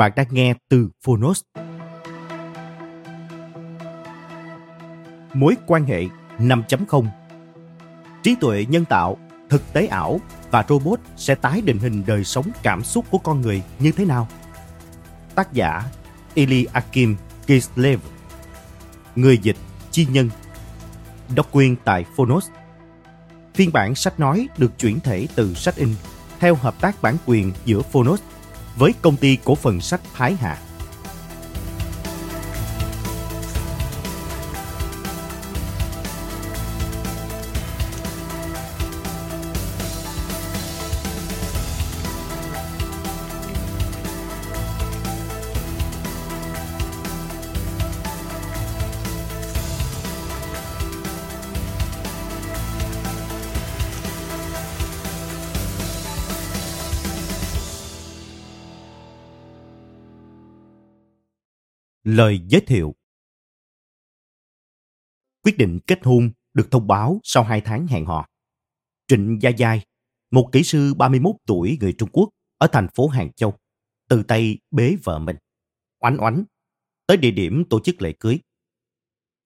Bạn đang nghe từ Phonos. Mối quan hệ 5.0 Trí tuệ nhân tạo, thực tế ảo và robot sẽ tái định hình đời sống cảm xúc của con người như thế nào? Tác giả Eli Akim Kislev Người dịch Chi Nhân Độc quyền tại Phonos Phiên bản sách nói được chuyển thể từ sách in theo hợp tác bản quyền giữa Phonos với công ty cổ phần sách Thái Hà. Lời giới thiệu Quyết định kết hôn được thông báo sau 2 tháng hẹn hò. Trịnh Gia Giai, một kỹ sư 31 tuổi người Trung Quốc ở thành phố Hàng Châu, từ tay bế vợ mình, oánh oánh, tới địa điểm tổ chức lễ cưới.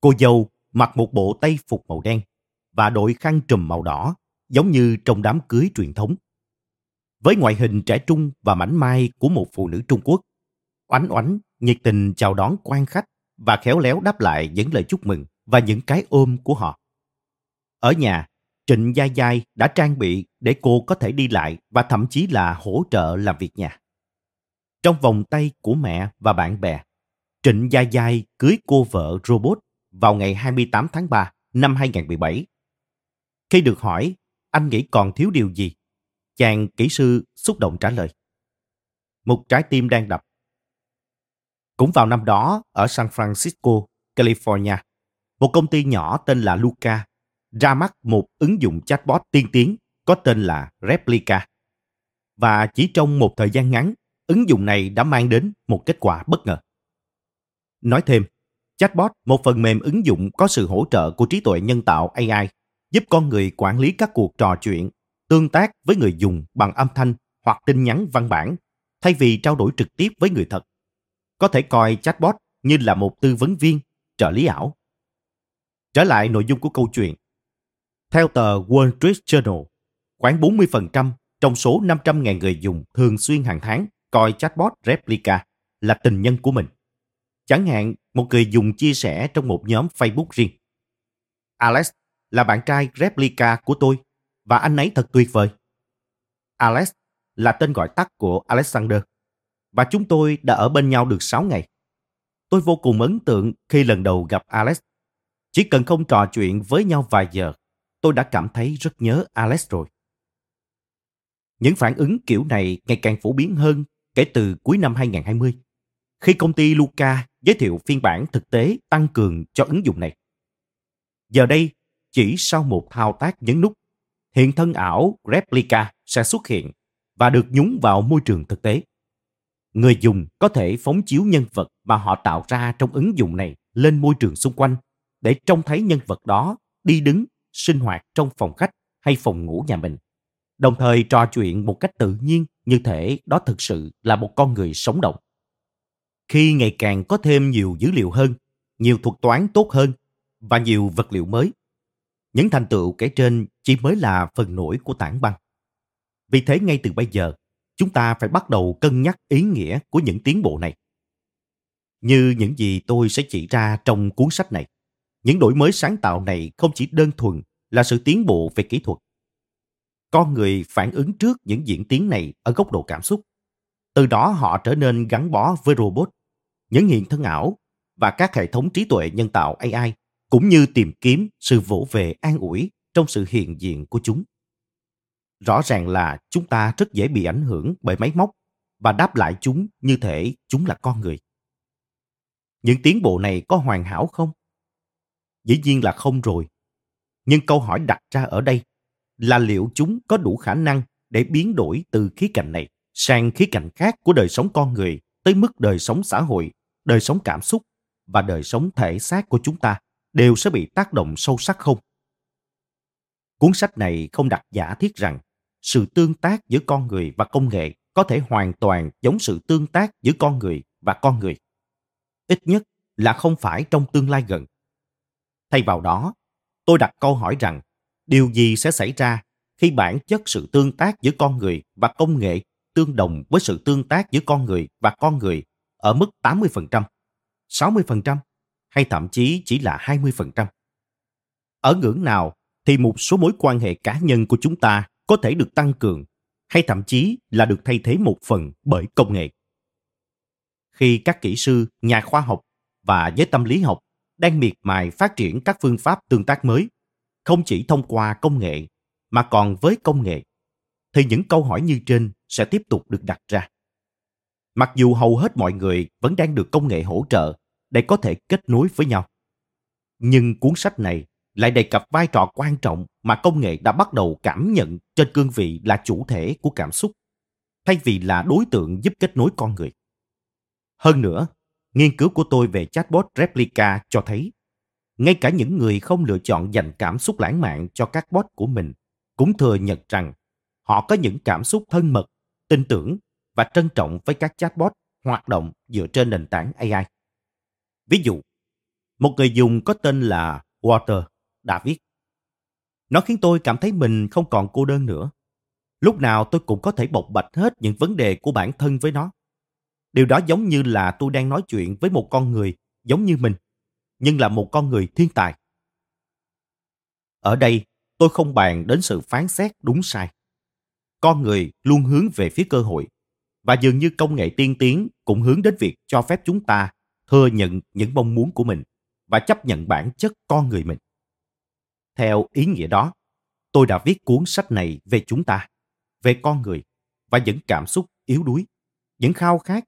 Cô dâu mặc một bộ tây phục màu đen và đội khăn trùm màu đỏ, giống như trong đám cưới truyền thống. Với ngoại hình trẻ trung và mảnh mai của một phụ nữ Trung Quốc, oánh oánh nhiệt tình chào đón quan khách và khéo léo đáp lại những lời chúc mừng và những cái ôm của họ. Ở nhà, Trịnh Gia Giai đã trang bị để cô có thể đi lại và thậm chí là hỗ trợ làm việc nhà. Trong vòng tay của mẹ và bạn bè, Trịnh Gia Giai cưới cô vợ robot vào ngày 28 tháng 3 năm 2017. Khi được hỏi anh nghĩ còn thiếu điều gì, chàng kỹ sư xúc động trả lời. Một trái tim đang đập cũng vào năm đó, ở San Francisco, California, một công ty nhỏ tên là Luca ra mắt một ứng dụng chatbot tiên tiến có tên là Replica. Và chỉ trong một thời gian ngắn, ứng dụng này đã mang đến một kết quả bất ngờ. Nói thêm, chatbot, một phần mềm ứng dụng có sự hỗ trợ của trí tuệ nhân tạo AI, giúp con người quản lý các cuộc trò chuyện, tương tác với người dùng bằng âm thanh hoặc tin nhắn văn bản, thay vì trao đổi trực tiếp với người thật có thể coi chatbot như là một tư vấn viên, trợ lý ảo. Trở lại nội dung của câu chuyện. Theo tờ Wall Street Journal, khoảng 40% trong số 500.000 người dùng thường xuyên hàng tháng coi chatbot Replica là tình nhân của mình. Chẳng hạn, một người dùng chia sẻ trong một nhóm Facebook riêng. Alex là bạn trai Replica của tôi và anh ấy thật tuyệt vời. Alex là tên gọi tắt của Alexander và chúng tôi đã ở bên nhau được 6 ngày. Tôi vô cùng ấn tượng khi lần đầu gặp Alex. Chỉ cần không trò chuyện với nhau vài giờ, tôi đã cảm thấy rất nhớ Alex rồi. Những phản ứng kiểu này ngày càng phổ biến hơn kể từ cuối năm 2020, khi công ty Luca giới thiệu phiên bản thực tế tăng cường cho ứng dụng này. Giờ đây, chỉ sau một thao tác nhấn nút, hiện thân ảo Replica sẽ xuất hiện và được nhúng vào môi trường thực tế người dùng có thể phóng chiếu nhân vật mà họ tạo ra trong ứng dụng này lên môi trường xung quanh để trông thấy nhân vật đó đi đứng sinh hoạt trong phòng khách hay phòng ngủ nhà mình đồng thời trò chuyện một cách tự nhiên như thể đó thực sự là một con người sống động khi ngày càng có thêm nhiều dữ liệu hơn nhiều thuật toán tốt hơn và nhiều vật liệu mới những thành tựu kể trên chỉ mới là phần nổi của tảng băng. Vì thế ngay từ bây giờ, chúng ta phải bắt đầu cân nhắc ý nghĩa của những tiến bộ này. Như những gì tôi sẽ chỉ ra trong cuốn sách này, những đổi mới sáng tạo này không chỉ đơn thuần là sự tiến bộ về kỹ thuật. Con người phản ứng trước những diễn tiến này ở góc độ cảm xúc. Từ đó họ trở nên gắn bó với robot, những hiện thân ảo và các hệ thống trí tuệ nhân tạo AI cũng như tìm kiếm sự vỗ về an ủi trong sự hiện diện của chúng. Rõ ràng là chúng ta rất dễ bị ảnh hưởng bởi máy móc và đáp lại chúng như thể chúng là con người. Những tiến bộ này có hoàn hảo không? Dĩ nhiên là không rồi. Nhưng câu hỏi đặt ra ở đây là liệu chúng có đủ khả năng để biến đổi từ khía cạnh này sang khía cạnh khác của đời sống con người tới mức đời sống xã hội, đời sống cảm xúc và đời sống thể xác của chúng ta đều sẽ bị tác động sâu sắc không? Cuốn sách này không đặt giả thiết rằng sự tương tác giữa con người và công nghệ có thể hoàn toàn giống sự tương tác giữa con người và con người. Ít nhất là không phải trong tương lai gần. Thay vào đó, tôi đặt câu hỏi rằng điều gì sẽ xảy ra khi bản chất sự tương tác giữa con người và công nghệ tương đồng với sự tương tác giữa con người và con người ở mức 80%, 60% hay thậm chí chỉ là 20%. Ở ngưỡng nào thì một số mối quan hệ cá nhân của chúng ta có thể được tăng cường hay thậm chí là được thay thế một phần bởi công nghệ. Khi các kỹ sư, nhà khoa học và giới tâm lý học đang miệt mài phát triển các phương pháp tương tác mới, không chỉ thông qua công nghệ mà còn với công nghệ, thì những câu hỏi như trên sẽ tiếp tục được đặt ra. Mặc dù hầu hết mọi người vẫn đang được công nghệ hỗ trợ để có thể kết nối với nhau. Nhưng cuốn sách này lại đề cập vai trò quan trọng mà công nghệ đã bắt đầu cảm nhận trên cương vị là chủ thể của cảm xúc, thay vì là đối tượng giúp kết nối con người. Hơn nữa, nghiên cứu của tôi về chatbot Replica cho thấy, ngay cả những người không lựa chọn dành cảm xúc lãng mạn cho các bot của mình cũng thừa nhận rằng họ có những cảm xúc thân mật, tin tưởng và trân trọng với các chatbot hoạt động dựa trên nền tảng AI. Ví dụ, một người dùng có tên là Water đã viết. Nó khiến tôi cảm thấy mình không còn cô đơn nữa. Lúc nào tôi cũng có thể bộc bạch hết những vấn đề của bản thân với nó. Điều đó giống như là tôi đang nói chuyện với một con người giống như mình, nhưng là một con người thiên tài. Ở đây, tôi không bàn đến sự phán xét đúng sai. Con người luôn hướng về phía cơ hội, và dường như công nghệ tiên tiến cũng hướng đến việc cho phép chúng ta thừa nhận những mong muốn của mình và chấp nhận bản chất con người mình. Theo ý nghĩa đó, tôi đã viết cuốn sách này về chúng ta, về con người và những cảm xúc yếu đuối, những khao khát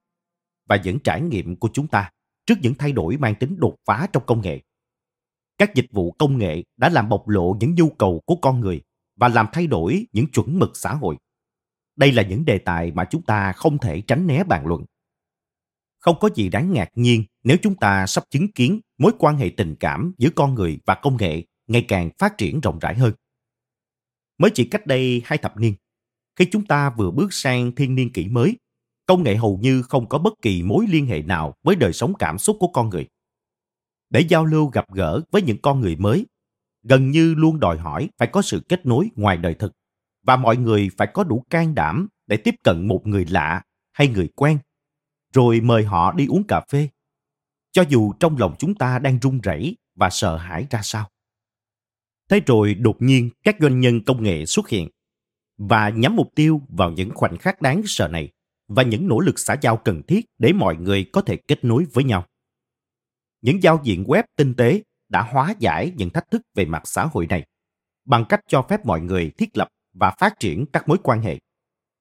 và những trải nghiệm của chúng ta trước những thay đổi mang tính đột phá trong công nghệ. Các dịch vụ công nghệ đã làm bộc lộ những nhu cầu của con người và làm thay đổi những chuẩn mực xã hội. Đây là những đề tài mà chúng ta không thể tránh né bàn luận. Không có gì đáng ngạc nhiên nếu chúng ta sắp chứng kiến mối quan hệ tình cảm giữa con người và công nghệ ngày càng phát triển rộng rãi hơn. Mới chỉ cách đây hai thập niên, khi chúng ta vừa bước sang thiên niên kỷ mới, công nghệ hầu như không có bất kỳ mối liên hệ nào với đời sống cảm xúc của con người. Để giao lưu gặp gỡ với những con người mới, gần như luôn đòi hỏi phải có sự kết nối ngoài đời thực và mọi người phải có đủ can đảm để tiếp cận một người lạ hay người quen, rồi mời họ đi uống cà phê. Cho dù trong lòng chúng ta đang run rẩy và sợ hãi ra sao. Thế rồi đột nhiên các doanh nhân công nghệ xuất hiện và nhắm mục tiêu vào những khoảnh khắc đáng sợ này và những nỗ lực xã giao cần thiết để mọi người có thể kết nối với nhau. Những giao diện web tinh tế đã hóa giải những thách thức về mặt xã hội này bằng cách cho phép mọi người thiết lập và phát triển các mối quan hệ.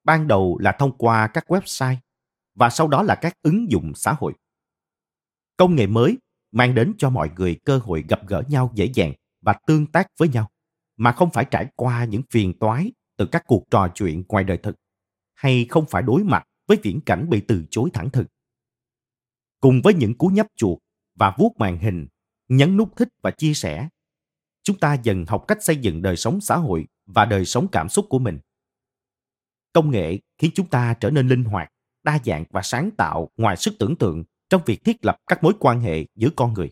Ban đầu là thông qua các website và sau đó là các ứng dụng xã hội. Công nghệ mới mang đến cho mọi người cơ hội gặp gỡ nhau dễ dàng và tương tác với nhau mà không phải trải qua những phiền toái từ các cuộc trò chuyện ngoài đời thực hay không phải đối mặt với viễn cảnh bị từ chối thẳng thừng. Cùng với những cú nhấp chuột và vuốt màn hình, nhấn nút thích và chia sẻ, chúng ta dần học cách xây dựng đời sống xã hội và đời sống cảm xúc của mình. Công nghệ khiến chúng ta trở nên linh hoạt, đa dạng và sáng tạo ngoài sức tưởng tượng trong việc thiết lập các mối quan hệ giữa con người.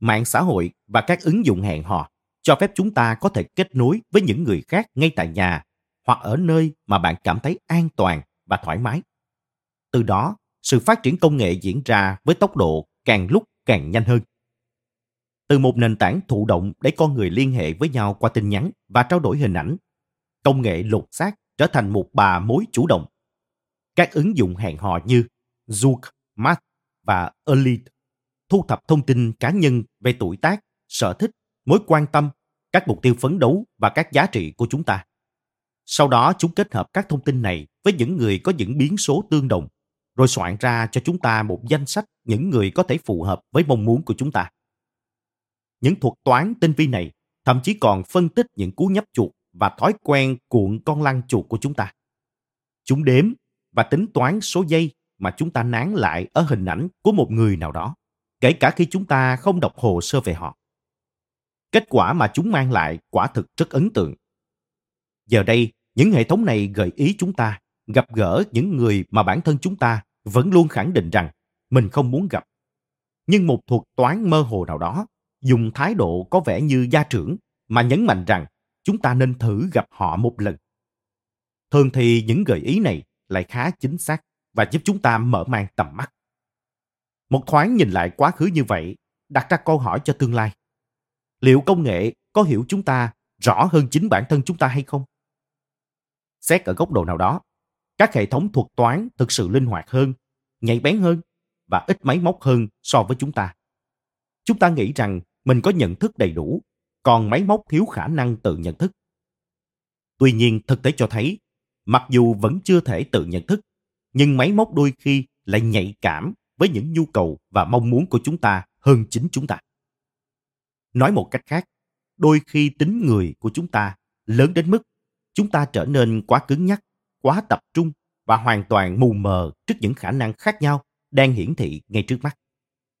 Mạng xã hội và các ứng dụng hẹn hò cho phép chúng ta có thể kết nối với những người khác ngay tại nhà hoặc ở nơi mà bạn cảm thấy an toàn và thoải mái. Từ đó, sự phát triển công nghệ diễn ra với tốc độ càng lúc càng nhanh hơn. Từ một nền tảng thụ động để con người liên hệ với nhau qua tin nhắn và trao đổi hình ảnh, công nghệ lột xác trở thành một bà mối chủ động. Các ứng dụng hẹn hò như Zook, Match và Elite thu thập thông tin cá nhân về tuổi tác, sở thích, mối quan tâm, các mục tiêu phấn đấu và các giá trị của chúng ta. Sau đó chúng kết hợp các thông tin này với những người có những biến số tương đồng, rồi soạn ra cho chúng ta một danh sách những người có thể phù hợp với mong muốn của chúng ta. Những thuật toán tinh vi này thậm chí còn phân tích những cú nhấp chuột và thói quen cuộn con lăn chuột của chúng ta. Chúng đếm và tính toán số giây mà chúng ta nán lại ở hình ảnh của một người nào đó, kể cả khi chúng ta không đọc hồ sơ về họ. Kết quả mà chúng mang lại quả thực rất ấn tượng. Giờ đây, những hệ thống này gợi ý chúng ta gặp gỡ những người mà bản thân chúng ta vẫn luôn khẳng định rằng mình không muốn gặp. Nhưng một thuật toán mơ hồ nào đó dùng thái độ có vẻ như gia trưởng mà nhấn mạnh rằng chúng ta nên thử gặp họ một lần. Thường thì những gợi ý này lại khá chính xác và giúp chúng ta mở mang tầm mắt. Một thoáng nhìn lại quá khứ như vậy, đặt ra câu hỏi cho tương lai. Liệu công nghệ có hiểu chúng ta rõ hơn chính bản thân chúng ta hay không? Xét ở góc độ nào đó, các hệ thống thuật toán thực sự linh hoạt hơn, nhạy bén hơn và ít máy móc hơn so với chúng ta. Chúng ta nghĩ rằng mình có nhận thức đầy đủ, còn máy móc thiếu khả năng tự nhận thức. Tuy nhiên, thực tế cho thấy, mặc dù vẫn chưa thể tự nhận thức, nhưng máy móc đôi khi lại nhạy cảm với những nhu cầu và mong muốn của chúng ta hơn chính chúng ta. Nói một cách khác, đôi khi tính người của chúng ta lớn đến mức chúng ta trở nên quá cứng nhắc, quá tập trung và hoàn toàn mù mờ trước những khả năng khác nhau đang hiển thị ngay trước mắt.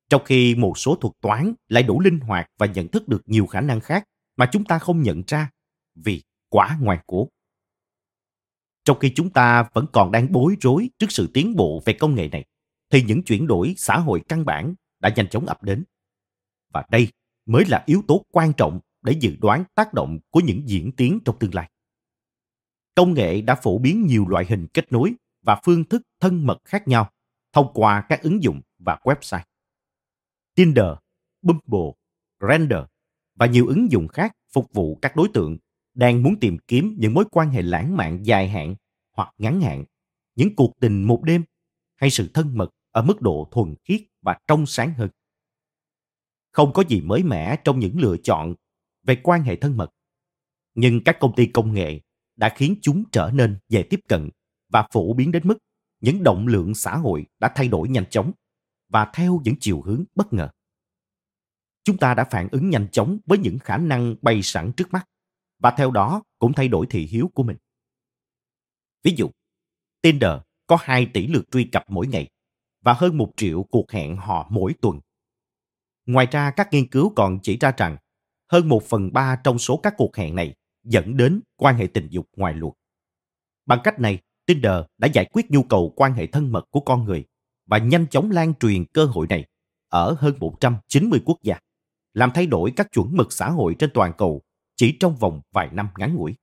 Trong khi một số thuật toán lại đủ linh hoạt và nhận thức được nhiều khả năng khác mà chúng ta không nhận ra vì quá ngoan cố. Trong khi chúng ta vẫn còn đang bối rối trước sự tiến bộ về công nghệ này, thì những chuyển đổi xã hội căn bản đã nhanh chóng ập đến. Và đây mới là yếu tố quan trọng để dự đoán tác động của những diễn tiến trong tương lai. Công nghệ đã phổ biến nhiều loại hình kết nối và phương thức thân mật khác nhau thông qua các ứng dụng và website. Tinder, Bumble, Grindr và nhiều ứng dụng khác phục vụ các đối tượng đang muốn tìm kiếm những mối quan hệ lãng mạn dài hạn hoặc ngắn hạn, những cuộc tình một đêm hay sự thân mật ở mức độ thuần khiết và trong sáng hơn. Không có gì mới mẻ trong những lựa chọn về quan hệ thân mật. Nhưng các công ty công nghệ đã khiến chúng trở nên dễ tiếp cận và phổ biến đến mức những động lượng xã hội đã thay đổi nhanh chóng và theo những chiều hướng bất ngờ. Chúng ta đã phản ứng nhanh chóng với những khả năng bay sẵn trước mắt và theo đó cũng thay đổi thị hiếu của mình. Ví dụ, Tinder có 2 tỷ lượt truy cập mỗi ngày và hơn một triệu cuộc hẹn hò mỗi tuần. Ngoài ra, các nghiên cứu còn chỉ ra rằng hơn một phần ba trong số các cuộc hẹn này dẫn đến quan hệ tình dục ngoài luật. Bằng cách này, Tinder đã giải quyết nhu cầu quan hệ thân mật của con người và nhanh chóng lan truyền cơ hội này ở hơn 190 quốc gia, làm thay đổi các chuẩn mực xã hội trên toàn cầu chỉ trong vòng vài năm ngắn ngủi.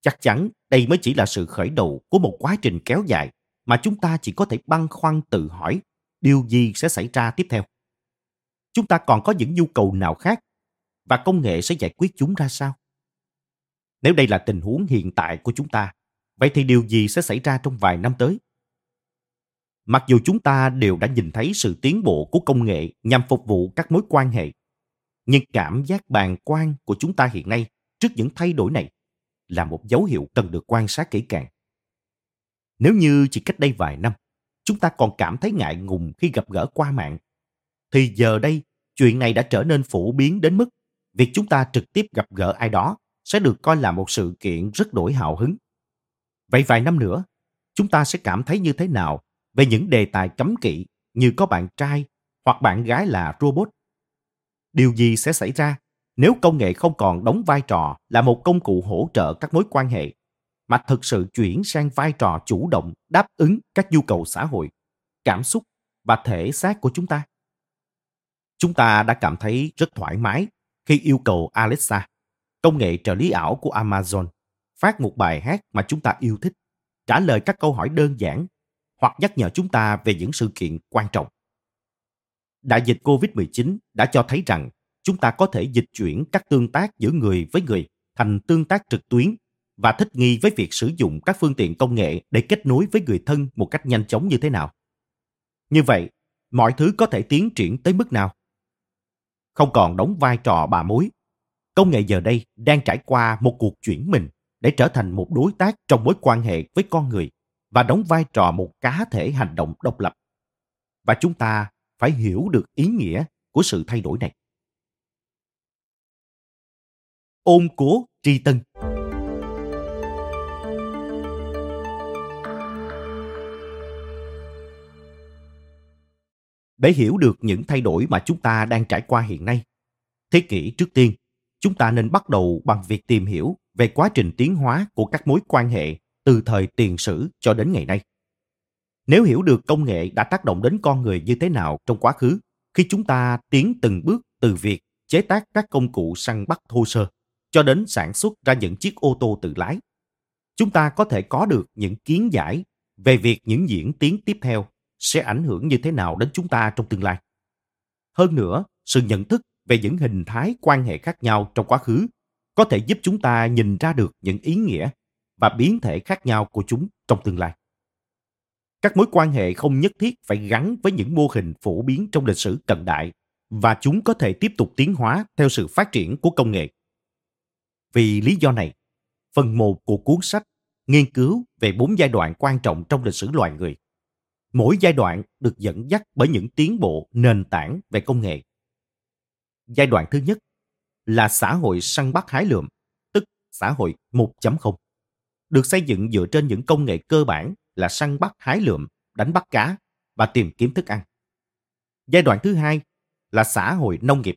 Chắc chắn đây mới chỉ là sự khởi đầu của một quá trình kéo dài mà chúng ta chỉ có thể băn khoăn tự hỏi điều gì sẽ xảy ra tiếp theo. Chúng ta còn có những nhu cầu nào khác và công nghệ sẽ giải quyết chúng ra sao? Nếu đây là tình huống hiện tại của chúng ta, vậy thì điều gì sẽ xảy ra trong vài năm tới? Mặc dù chúng ta đều đã nhìn thấy sự tiến bộ của công nghệ nhằm phục vụ các mối quan hệ, nhưng cảm giác bàng quan của chúng ta hiện nay trước những thay đổi này là một dấu hiệu cần được quan sát kỹ càng. Nếu như chỉ cách đây vài năm, chúng ta còn cảm thấy ngại ngùng khi gặp gỡ qua mạng, thì giờ đây chuyện này đã trở nên phổ biến đến mức việc chúng ta trực tiếp gặp gỡ ai đó sẽ được coi là một sự kiện rất đổi hào hứng. Vậy vài năm nữa, chúng ta sẽ cảm thấy như thế nào về những đề tài cấm kỵ như có bạn trai hoặc bạn gái là robot? Điều gì sẽ xảy ra nếu công nghệ không còn đóng vai trò là một công cụ hỗ trợ các mối quan hệ mà thực sự chuyển sang vai trò chủ động đáp ứng các nhu cầu xã hội cảm xúc và thể xác của chúng ta chúng ta đã cảm thấy rất thoải mái khi yêu cầu Alexa, công nghệ trợ lý ảo của Amazon, phát một bài hát mà chúng ta yêu thích, trả lời các câu hỏi đơn giản hoặc nhắc nhở chúng ta về những sự kiện quan trọng. Đại dịch COVID-19 đã cho thấy rằng chúng ta có thể dịch chuyển các tương tác giữa người với người thành tương tác trực tuyến và thích nghi với việc sử dụng các phương tiện công nghệ để kết nối với người thân một cách nhanh chóng như thế nào. Như vậy, mọi thứ có thể tiến triển tới mức nào? Không còn đóng vai trò bà mối. Công nghệ giờ đây đang trải qua một cuộc chuyển mình để trở thành một đối tác trong mối quan hệ với con người và đóng vai trò một cá thể hành động độc lập. Và chúng ta phải hiểu được ý nghĩa của sự thay đổi này. Ôn cố tri tân Để hiểu được những thay đổi mà chúng ta đang trải qua hiện nay, thế kỷ trước tiên, chúng ta nên bắt đầu bằng việc tìm hiểu về quá trình tiến hóa của các mối quan hệ từ thời tiền sử cho đến ngày nay. Nếu hiểu được công nghệ đã tác động đến con người như thế nào trong quá khứ, khi chúng ta tiến từng bước từ việc chế tác các công cụ săn bắt thô sơ cho đến sản xuất ra những chiếc ô tô tự lái, chúng ta có thể có được những kiến giải về việc những diễn tiến tiếp theo sẽ ảnh hưởng như thế nào đến chúng ta trong tương lai. Hơn nữa, sự nhận thức về những hình thái quan hệ khác nhau trong quá khứ có thể giúp chúng ta nhìn ra được những ý nghĩa và biến thể khác nhau của chúng trong tương lai. Các mối quan hệ không nhất thiết phải gắn với những mô hình phổ biến trong lịch sử cận đại và chúng có thể tiếp tục tiến hóa theo sự phát triển của công nghệ. Vì lý do này, phần 1 của cuốn sách nghiên cứu về bốn giai đoạn quan trọng trong lịch sử loài người. Mỗi giai đoạn được dẫn dắt bởi những tiến bộ nền tảng về công nghệ. Giai đoạn thứ nhất là xã hội săn bắt hái lượm, tức xã hội 1.0, được xây dựng dựa trên những công nghệ cơ bản là săn bắt hái lượm, đánh bắt cá và tìm kiếm thức ăn. Giai đoạn thứ hai là xã hội nông nghiệp,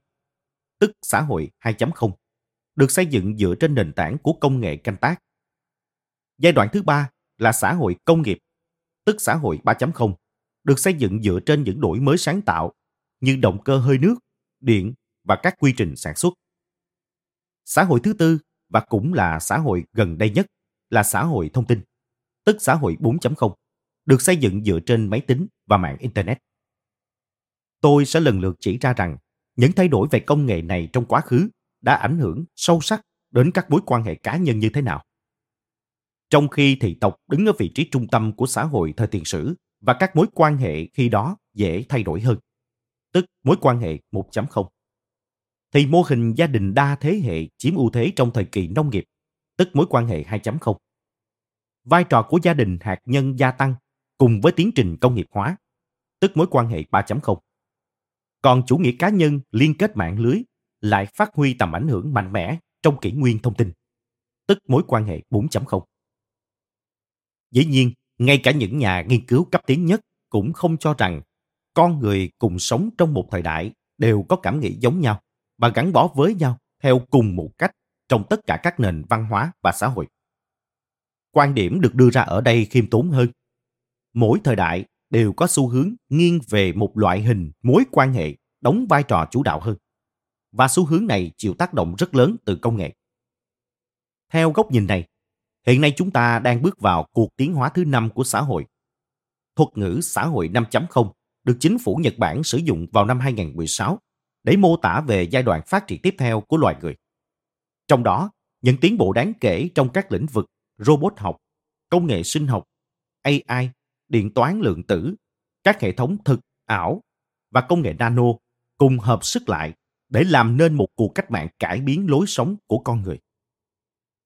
tức xã hội 2.0, được xây dựng dựa trên nền tảng của công nghệ canh tác. Giai đoạn thứ ba là xã hội công nghiệp, tức xã hội 3.0, được xây dựng dựa trên những đổi mới sáng tạo như động cơ hơi nước, điện và các quy trình sản xuất. Xã hội thứ tư và cũng là xã hội gần đây nhất là xã hội thông tin, tức xã hội 4.0, được xây dựng dựa trên máy tính và mạng Internet. Tôi sẽ lần lượt chỉ ra rằng những thay đổi về công nghệ này trong quá khứ đã ảnh hưởng sâu sắc đến các mối quan hệ cá nhân như thế nào. Trong khi thị tộc đứng ở vị trí trung tâm của xã hội thời tiền sử và các mối quan hệ khi đó dễ thay đổi hơn, tức mối quan hệ 1.0 thì mô hình gia đình đa thế hệ chiếm ưu thế trong thời kỳ nông nghiệp, tức mối quan hệ 2.0. Vai trò của gia đình hạt nhân gia tăng cùng với tiến trình công nghiệp hóa, tức mối quan hệ 3.0. Còn chủ nghĩa cá nhân liên kết mạng lưới lại phát huy tầm ảnh hưởng mạnh mẽ trong kỷ nguyên thông tin, tức mối quan hệ 4.0. Dĩ nhiên, ngay cả những nhà nghiên cứu cấp tiến nhất cũng không cho rằng con người cùng sống trong một thời đại đều có cảm nghĩ giống nhau và gắn bó với nhau theo cùng một cách trong tất cả các nền văn hóa và xã hội. Quan điểm được đưa ra ở đây khiêm tốn hơn. Mỗi thời đại đều có xu hướng nghiêng về một loại hình mối quan hệ đóng vai trò chủ đạo hơn. Và xu hướng này chịu tác động rất lớn từ công nghệ. Theo góc nhìn này, hiện nay chúng ta đang bước vào cuộc tiến hóa thứ năm của xã hội. Thuật ngữ xã hội 5.0 được chính phủ Nhật Bản sử dụng vào năm 2016 để mô tả về giai đoạn phát triển tiếp theo của loài người. Trong đó, những tiến bộ đáng kể trong các lĩnh vực robot học, công nghệ sinh học, AI, điện toán lượng tử, các hệ thống thực, ảo và công nghệ nano cùng hợp sức lại để làm nên một cuộc cách mạng cải biến lối sống của con người.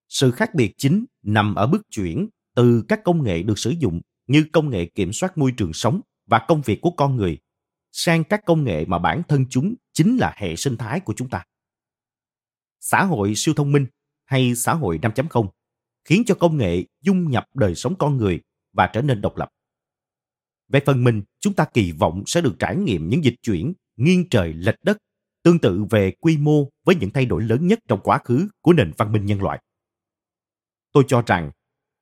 Sự khác biệt chính nằm ở bước chuyển từ các công nghệ được sử dụng như công nghệ kiểm soát môi trường sống và công việc của con người sang các công nghệ mà bản thân chúng chính là hệ sinh thái của chúng ta. Xã hội siêu thông minh hay xã hội 5.0 khiến cho công nghệ dung nhập đời sống con người và trở nên độc lập. Về phần mình, chúng ta kỳ vọng sẽ được trải nghiệm những dịch chuyển nghiêng trời lệch đất tương tự về quy mô với những thay đổi lớn nhất trong quá khứ của nền văn minh nhân loại. Tôi cho rằng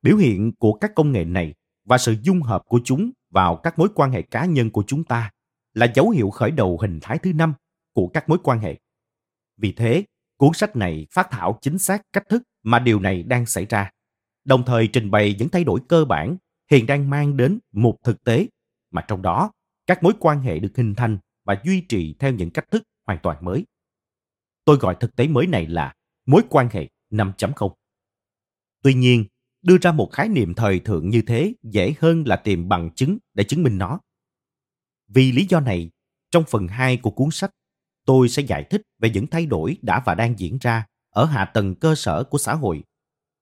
biểu hiện của các công nghệ này và sự dung hợp của chúng vào các mối quan hệ cá nhân của chúng ta là dấu hiệu khởi đầu hình thái thứ năm của các mối quan hệ. Vì thế, cuốn sách này phát thảo chính xác cách thức mà điều này đang xảy ra, đồng thời trình bày những thay đổi cơ bản hiện đang mang đến một thực tế mà trong đó các mối quan hệ được hình thành và duy trì theo những cách thức hoàn toàn mới. Tôi gọi thực tế mới này là mối quan hệ 5.0. Tuy nhiên, đưa ra một khái niệm thời thượng như thế dễ hơn là tìm bằng chứng để chứng minh nó. Vì lý do này, trong phần 2 của cuốn sách, tôi sẽ giải thích về những thay đổi đã và đang diễn ra ở hạ tầng cơ sở của xã hội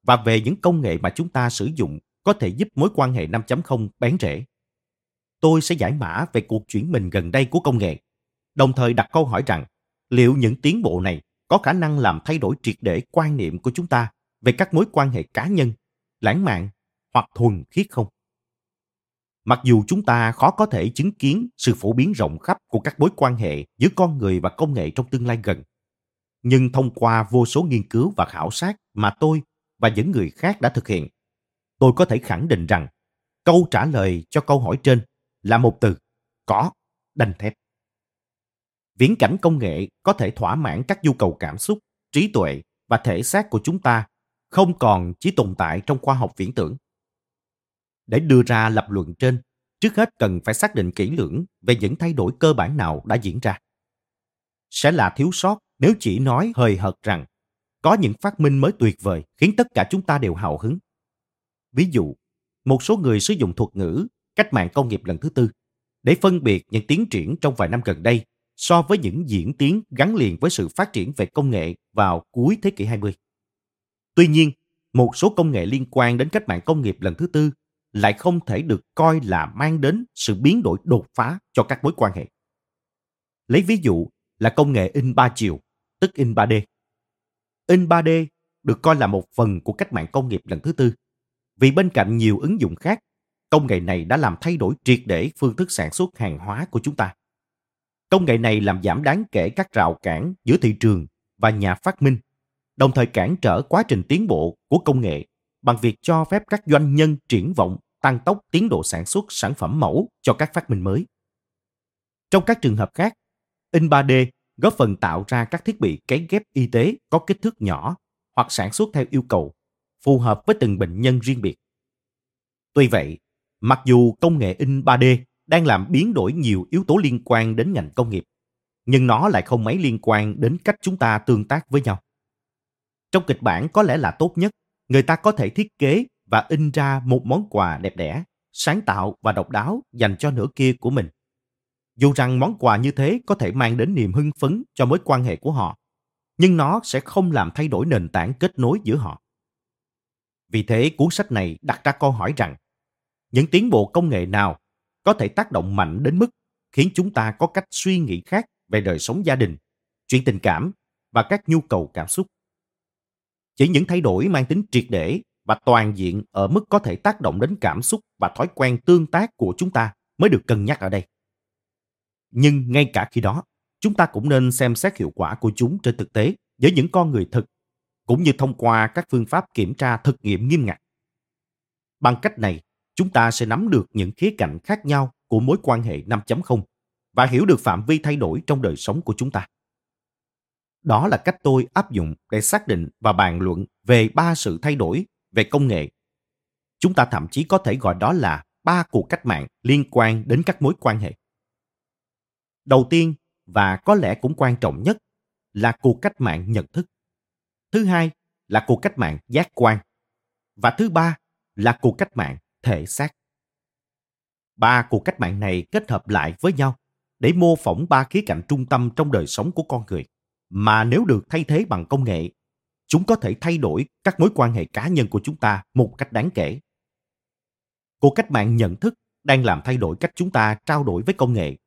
và về những công nghệ mà chúng ta sử dụng có thể giúp mối quan hệ 5.0 bén rễ. Tôi sẽ giải mã về cuộc chuyển mình gần đây của công nghệ, đồng thời đặt câu hỏi rằng liệu những tiến bộ này có khả năng làm thay đổi triệt để quan niệm của chúng ta về các mối quan hệ cá nhân, lãng mạn hoặc thuần khiết không? Mặc dù chúng ta khó có thể chứng kiến sự phổ biến rộng khắp của các mối quan hệ giữa con người và công nghệ trong tương lai gần, nhưng thông qua vô số nghiên cứu và khảo sát mà tôi và những người khác đã thực hiện, tôi có thể khẳng định rằng câu trả lời cho câu hỏi trên là một từ có đanh thép viễn cảnh công nghệ có thể thỏa mãn các nhu cầu cảm xúc trí tuệ và thể xác của chúng ta không còn chỉ tồn tại trong khoa học viễn tưởng. Để đưa ra lập luận trên, trước hết cần phải xác định kỹ lưỡng về những thay đổi cơ bản nào đã diễn ra. Sẽ là thiếu sót nếu chỉ nói hời hợt rằng, có những phát minh mới tuyệt vời khiến tất cả chúng ta đều hào hứng. Ví dụ, một số người sử dụng thuật ngữ cách mạng công nghiệp lần thứ tư để phân biệt những tiến triển trong vài năm gần đây so với những diễn tiến gắn liền với sự phát triển về công nghệ vào cuối thế kỷ 20. Tuy nhiên, một số công nghệ liên quan đến cách mạng công nghiệp lần thứ tư lại không thể được coi là mang đến sự biến đổi đột phá cho các mối quan hệ. Lấy ví dụ là công nghệ in 3 chiều, tức in 3D. In 3D được coi là một phần của cách mạng công nghiệp lần thứ tư, vì bên cạnh nhiều ứng dụng khác, công nghệ này đã làm thay đổi triệt để phương thức sản xuất hàng hóa của chúng ta. Công nghệ này làm giảm đáng kể các rào cản giữa thị trường và nhà phát minh, đồng thời cản trở quá trình tiến bộ của công nghệ bằng việc cho phép các doanh nhân triển vọng tăng tốc tiến độ sản xuất sản phẩm mẫu cho các phát minh mới. Trong các trường hợp khác, in 3D góp phần tạo ra các thiết bị cấy ghép y tế có kích thước nhỏ hoặc sản xuất theo yêu cầu, phù hợp với từng bệnh nhân riêng biệt. Tuy vậy, mặc dù công nghệ in 3D đang làm biến đổi nhiều yếu tố liên quan đến ngành công nghiệp, nhưng nó lại không mấy liên quan đến cách chúng ta tương tác với nhau. Trong kịch bản có lẽ là tốt nhất, người ta có thể thiết kế và in ra một món quà đẹp đẽ, sáng tạo và độc đáo dành cho nửa kia của mình. Dù rằng món quà như thế có thể mang đến niềm hưng phấn cho mối quan hệ của họ, nhưng nó sẽ không làm thay đổi nền tảng kết nối giữa họ. Vì thế cuốn sách này đặt ra câu hỏi rằng những tiến bộ công nghệ nào có thể tác động mạnh đến mức khiến chúng ta có cách suy nghĩ khác về đời sống gia đình, chuyện tình cảm và các nhu cầu cảm xúc. Chỉ những thay đổi mang tính triệt để và toàn diện ở mức có thể tác động đến cảm xúc và thói quen tương tác của chúng ta mới được cân nhắc ở đây. Nhưng ngay cả khi đó, chúng ta cũng nên xem xét hiệu quả của chúng trên thực tế với những con người thực, cũng như thông qua các phương pháp kiểm tra thực nghiệm nghiêm ngặt. Bằng cách này, chúng ta sẽ nắm được những khía cạnh khác nhau của mối quan hệ 5.0 và hiểu được phạm vi thay đổi trong đời sống của chúng ta. Đó là cách tôi áp dụng để xác định và bàn luận về ba sự thay đổi về công nghệ. Chúng ta thậm chí có thể gọi đó là ba cuộc cách mạng liên quan đến các mối quan hệ. Đầu tiên và có lẽ cũng quan trọng nhất là cuộc cách mạng nhận thức. Thứ hai là cuộc cách mạng giác quan. Và thứ ba là cuộc cách mạng thể xác. Ba cuộc cách mạng này kết hợp lại với nhau để mô phỏng ba khía cạnh trung tâm trong đời sống của con người, mà nếu được thay thế bằng công nghệ, chúng có thể thay đổi các mối quan hệ cá nhân của chúng ta một cách đáng kể. Cuộc cách mạng nhận thức đang làm thay đổi cách chúng ta trao đổi với công nghệ.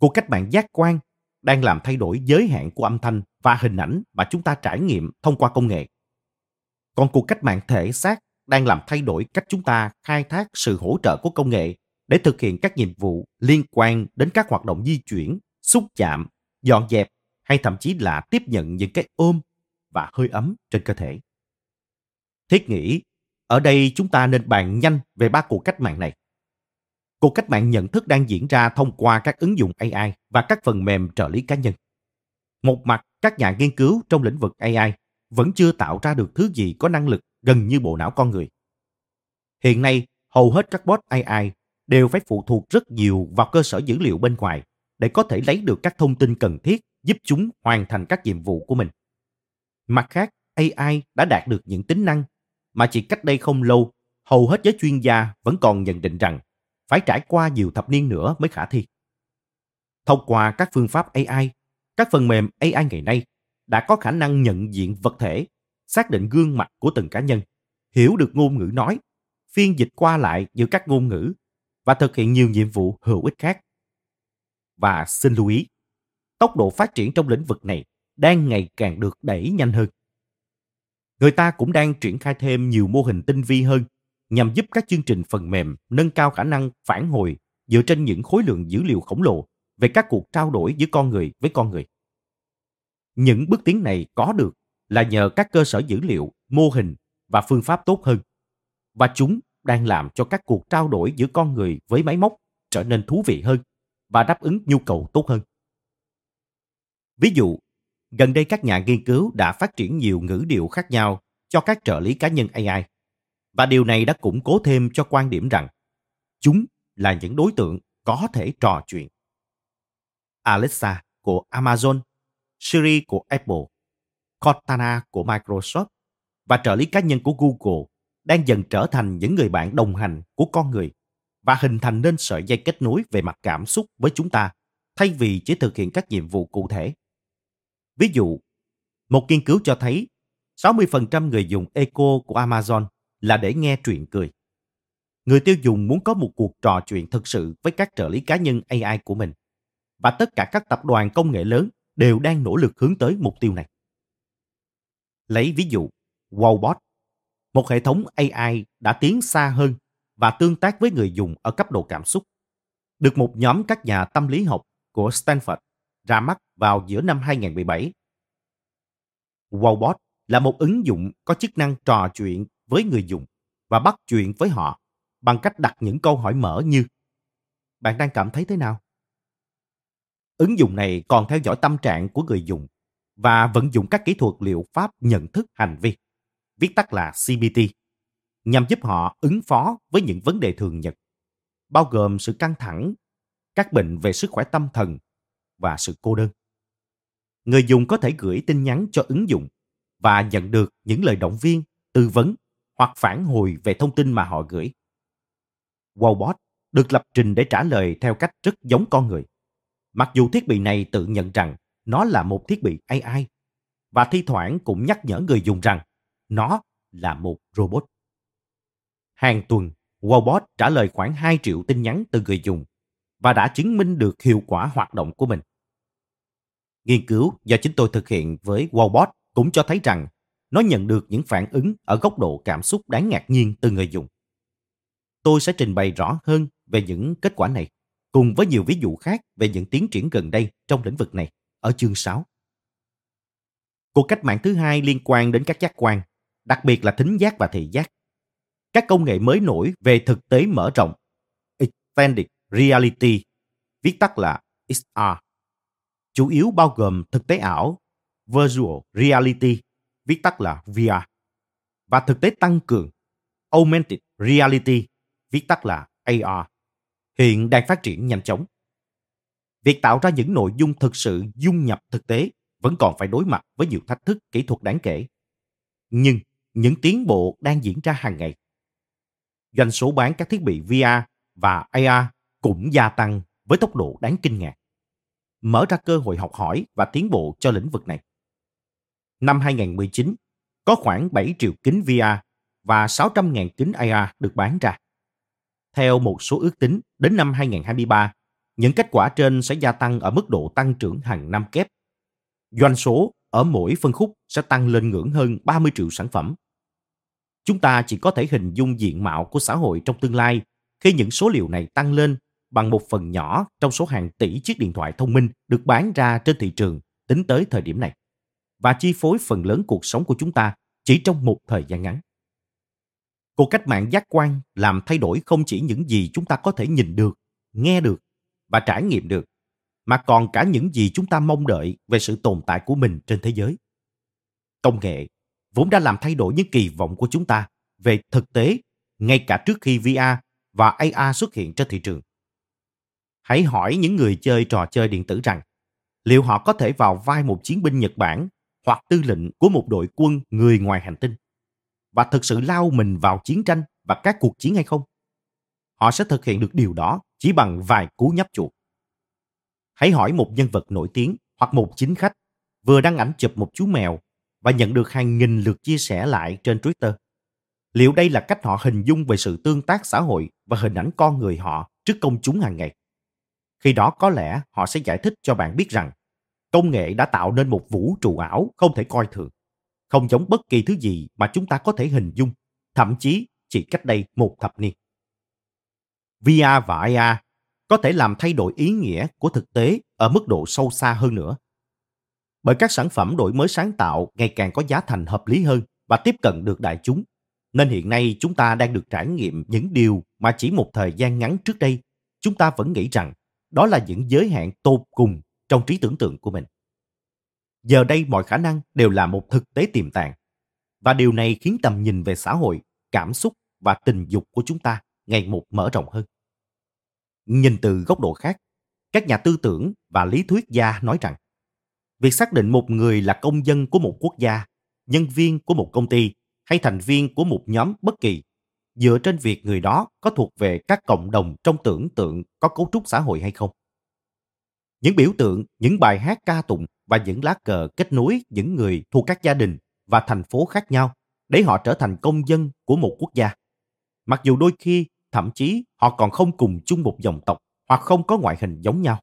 Cuộc cách mạng giác quan đang làm thay đổi giới hạn của âm thanh và hình ảnh mà chúng ta trải nghiệm thông qua công nghệ. Còn cuộc cách mạng thể xác đang làm thay đổi cách chúng ta khai thác sự hỗ trợ của công nghệ để thực hiện các nhiệm vụ liên quan đến các hoạt động di chuyển, xúc chạm, dọn dẹp hay thậm chí là tiếp nhận những cái ôm và hơi ấm trên cơ thể. Thiết nghĩ, ở đây chúng ta nên bàn nhanh về ba cuộc cách mạng này. Cuộc cách mạng nhận thức đang diễn ra thông qua các ứng dụng AI và các phần mềm trợ lý cá nhân. Một mặt các nhà nghiên cứu trong lĩnh vực AI vẫn chưa tạo ra được thứ gì có năng lực gần như bộ não con người. Hiện nay, hầu hết các bot AI đều phải phụ thuộc rất nhiều vào cơ sở dữ liệu bên ngoài để có thể lấy được các thông tin cần thiết giúp chúng hoàn thành các nhiệm vụ của mình. Mặt khác, AI đã đạt được những tính năng mà chỉ cách đây không lâu, hầu hết giới chuyên gia vẫn còn nhận định rằng phải trải qua nhiều thập niên nữa mới khả thi. Thông qua các phương pháp AI, các phần mềm AI ngày nay đã có khả năng nhận diện vật thể, xác định gương mặt của từng cá nhân, hiểu được ngôn ngữ nói, phiên dịch qua lại giữa các ngôn ngữ và thực hiện nhiều nhiệm vụ hữu ích khác. Và xin lưu ý, tốc độ phát triển trong lĩnh vực này đang ngày càng được đẩy nhanh hơn. Người ta cũng đang triển khai thêm nhiều mô hình tinh vi hơn nhằm giúp các chương trình phần mềm nâng cao khả năng phản hồi dựa trên những khối lượng dữ liệu khổng lồ về các cuộc trao đổi giữa con người với con người. Những bước tiến này có được là nhờ các cơ sở dữ liệu, mô hình và phương pháp tốt hơn. Và chúng đang làm cho các cuộc trao đổi giữa con người với máy móc trở nên thú vị hơn và đáp ứng nhu cầu tốt hơn. Ví dụ, gần đây các nhà nghiên cứu đã phát triển nhiều ngữ điệu khác nhau cho các trợ lý cá nhân AI. Và điều này đã củng cố thêm cho quan điểm rằng chúng là những đối tượng có thể trò chuyện. Alexa của Amazon, Siri của Apple, Cortana của Microsoft và trợ lý cá nhân của Google đang dần trở thành những người bạn đồng hành của con người và hình thành nên sợi dây kết nối về mặt cảm xúc với chúng ta thay vì chỉ thực hiện các nhiệm vụ cụ thể. Ví dụ, một nghiên cứu cho thấy 60% người dùng Echo của Amazon là để nghe truyện cười. Người tiêu dùng muốn có một cuộc trò chuyện thực sự với các trợ lý cá nhân AI của mình. Và tất cả các tập đoàn công nghệ lớn đều đang nỗ lực hướng tới mục tiêu này. Lấy ví dụ, Wowbot, một hệ thống AI đã tiến xa hơn và tương tác với người dùng ở cấp độ cảm xúc. Được một nhóm các nhà tâm lý học của Stanford ra mắt vào giữa năm 2017. Wowbot là một ứng dụng có chức năng trò chuyện với người dùng và bắt chuyện với họ bằng cách đặt những câu hỏi mở như Bạn đang cảm thấy thế nào? Ứng dụng này còn theo dõi tâm trạng của người dùng và vận dụng các kỹ thuật liệu pháp nhận thức hành vi, viết tắt là CBT, nhằm giúp họ ứng phó với những vấn đề thường nhật, bao gồm sự căng thẳng, các bệnh về sức khỏe tâm thần và sự cô đơn. Người dùng có thể gửi tin nhắn cho ứng dụng và nhận được những lời động viên, tư vấn hoặc phản hồi về thông tin mà họ gửi. Wowbot được lập trình để trả lời theo cách rất giống con người. Mặc dù thiết bị này tự nhận rằng nó là một thiết bị AI và thi thoảng cũng nhắc nhở người dùng rằng nó là một robot. Hàng tuần, Wowbot trả lời khoảng 2 triệu tin nhắn từ người dùng và đã chứng minh được hiệu quả hoạt động của mình. Nghiên cứu do chính tôi thực hiện với Wowbot cũng cho thấy rằng nó nhận được những phản ứng ở góc độ cảm xúc đáng ngạc nhiên từ người dùng. Tôi sẽ trình bày rõ hơn về những kết quả này, cùng với nhiều ví dụ khác về những tiến triển gần đây trong lĩnh vực này ở chương 6. Cuộc cách mạng thứ hai liên quan đến các giác quan, đặc biệt là thính giác và thị giác. Các công nghệ mới nổi về thực tế mở rộng, Extended Reality, viết tắt là XR, chủ yếu bao gồm thực tế ảo, Virtual Reality, viết tắt là VR, và thực tế tăng cường, Augmented Reality, viết tắt là AR, hiện đang phát triển nhanh chóng. Việc tạo ra những nội dung thực sự dung nhập thực tế vẫn còn phải đối mặt với nhiều thách thức kỹ thuật đáng kể. Nhưng những tiến bộ đang diễn ra hàng ngày. Doanh số bán các thiết bị VR và AR cũng gia tăng với tốc độ đáng kinh ngạc, mở ra cơ hội học hỏi và tiến bộ cho lĩnh vực này. Năm 2019, có khoảng 7 triệu kính VR và 600.000 kính AR được bán ra. Theo một số ước tính, đến năm 2023, những kết quả trên sẽ gia tăng ở mức độ tăng trưởng hàng năm kép. Doanh số ở mỗi phân khúc sẽ tăng lên ngưỡng hơn 30 triệu sản phẩm. Chúng ta chỉ có thể hình dung diện mạo của xã hội trong tương lai khi những số liệu này tăng lên bằng một phần nhỏ trong số hàng tỷ chiếc điện thoại thông minh được bán ra trên thị trường tính tới thời điểm này và chi phối phần lớn cuộc sống của chúng ta chỉ trong một thời gian ngắn. Cuộc cách mạng giác quan làm thay đổi không chỉ những gì chúng ta có thể nhìn được, nghe được và trải nghiệm được, mà còn cả những gì chúng ta mong đợi về sự tồn tại của mình trên thế giới. Công nghệ vốn đã làm thay đổi những kỳ vọng của chúng ta về thực tế, ngay cả trước khi VR và AR xuất hiện trên thị trường. Hãy hỏi những người chơi trò chơi điện tử rằng, liệu họ có thể vào vai một chiến binh Nhật Bản hoặc tư lệnh của một đội quân người ngoài hành tinh và thực sự lao mình vào chiến tranh và các cuộc chiến hay không? Họ sẽ thực hiện được điều đó chỉ bằng vài cú nhấp chuột. Hãy hỏi một nhân vật nổi tiếng hoặc một chính khách vừa đăng ảnh chụp một chú mèo và nhận được hàng nghìn lượt chia sẻ lại trên Twitter. Liệu đây là cách họ hình dung về sự tương tác xã hội và hình ảnh con người họ trước công chúng hàng ngày? Khi đó có lẽ họ sẽ giải thích cho bạn biết rằng công nghệ đã tạo nên một vũ trụ ảo không thể coi thường, không giống bất kỳ thứ gì mà chúng ta có thể hình dung, thậm chí chỉ cách đây một thập niên. VR và AR có thể làm thay đổi ý nghĩa của thực tế ở mức độ sâu xa hơn nữa. Bởi các sản phẩm đổi mới sáng tạo ngày càng có giá thành hợp lý hơn và tiếp cận được đại chúng. Nên hiện nay chúng ta đang được trải nghiệm những điều mà chỉ một thời gian ngắn trước đây chúng ta vẫn nghĩ rằng đó là những giới hạn tột cùng trong trí tưởng tượng của mình. Giờ đây mọi khả năng đều là một thực tế tiềm tàng. Và điều này khiến tầm nhìn về xã hội, cảm xúc và tình dục của chúng ta ngày một mở rộng hơn. Nhìn từ góc độ khác, các nhà tư tưởng và lý thuyết gia nói rằng việc xác định một người là công dân của một quốc gia, nhân viên của một công ty hay thành viên của một nhóm bất kỳ dựa trên việc người đó có thuộc về các cộng đồng trong tưởng tượng có cấu trúc xã hội hay không. Những biểu tượng, những bài hát ca tụng và những lá cờ kết nối những người thuộc các gia đình và thành phố khác nhau để họ trở thành công dân của một quốc gia. Mặc dù đôi khi, thậm chí họ còn không cùng chung một dòng tộc hoặc không có ngoại hình giống nhau.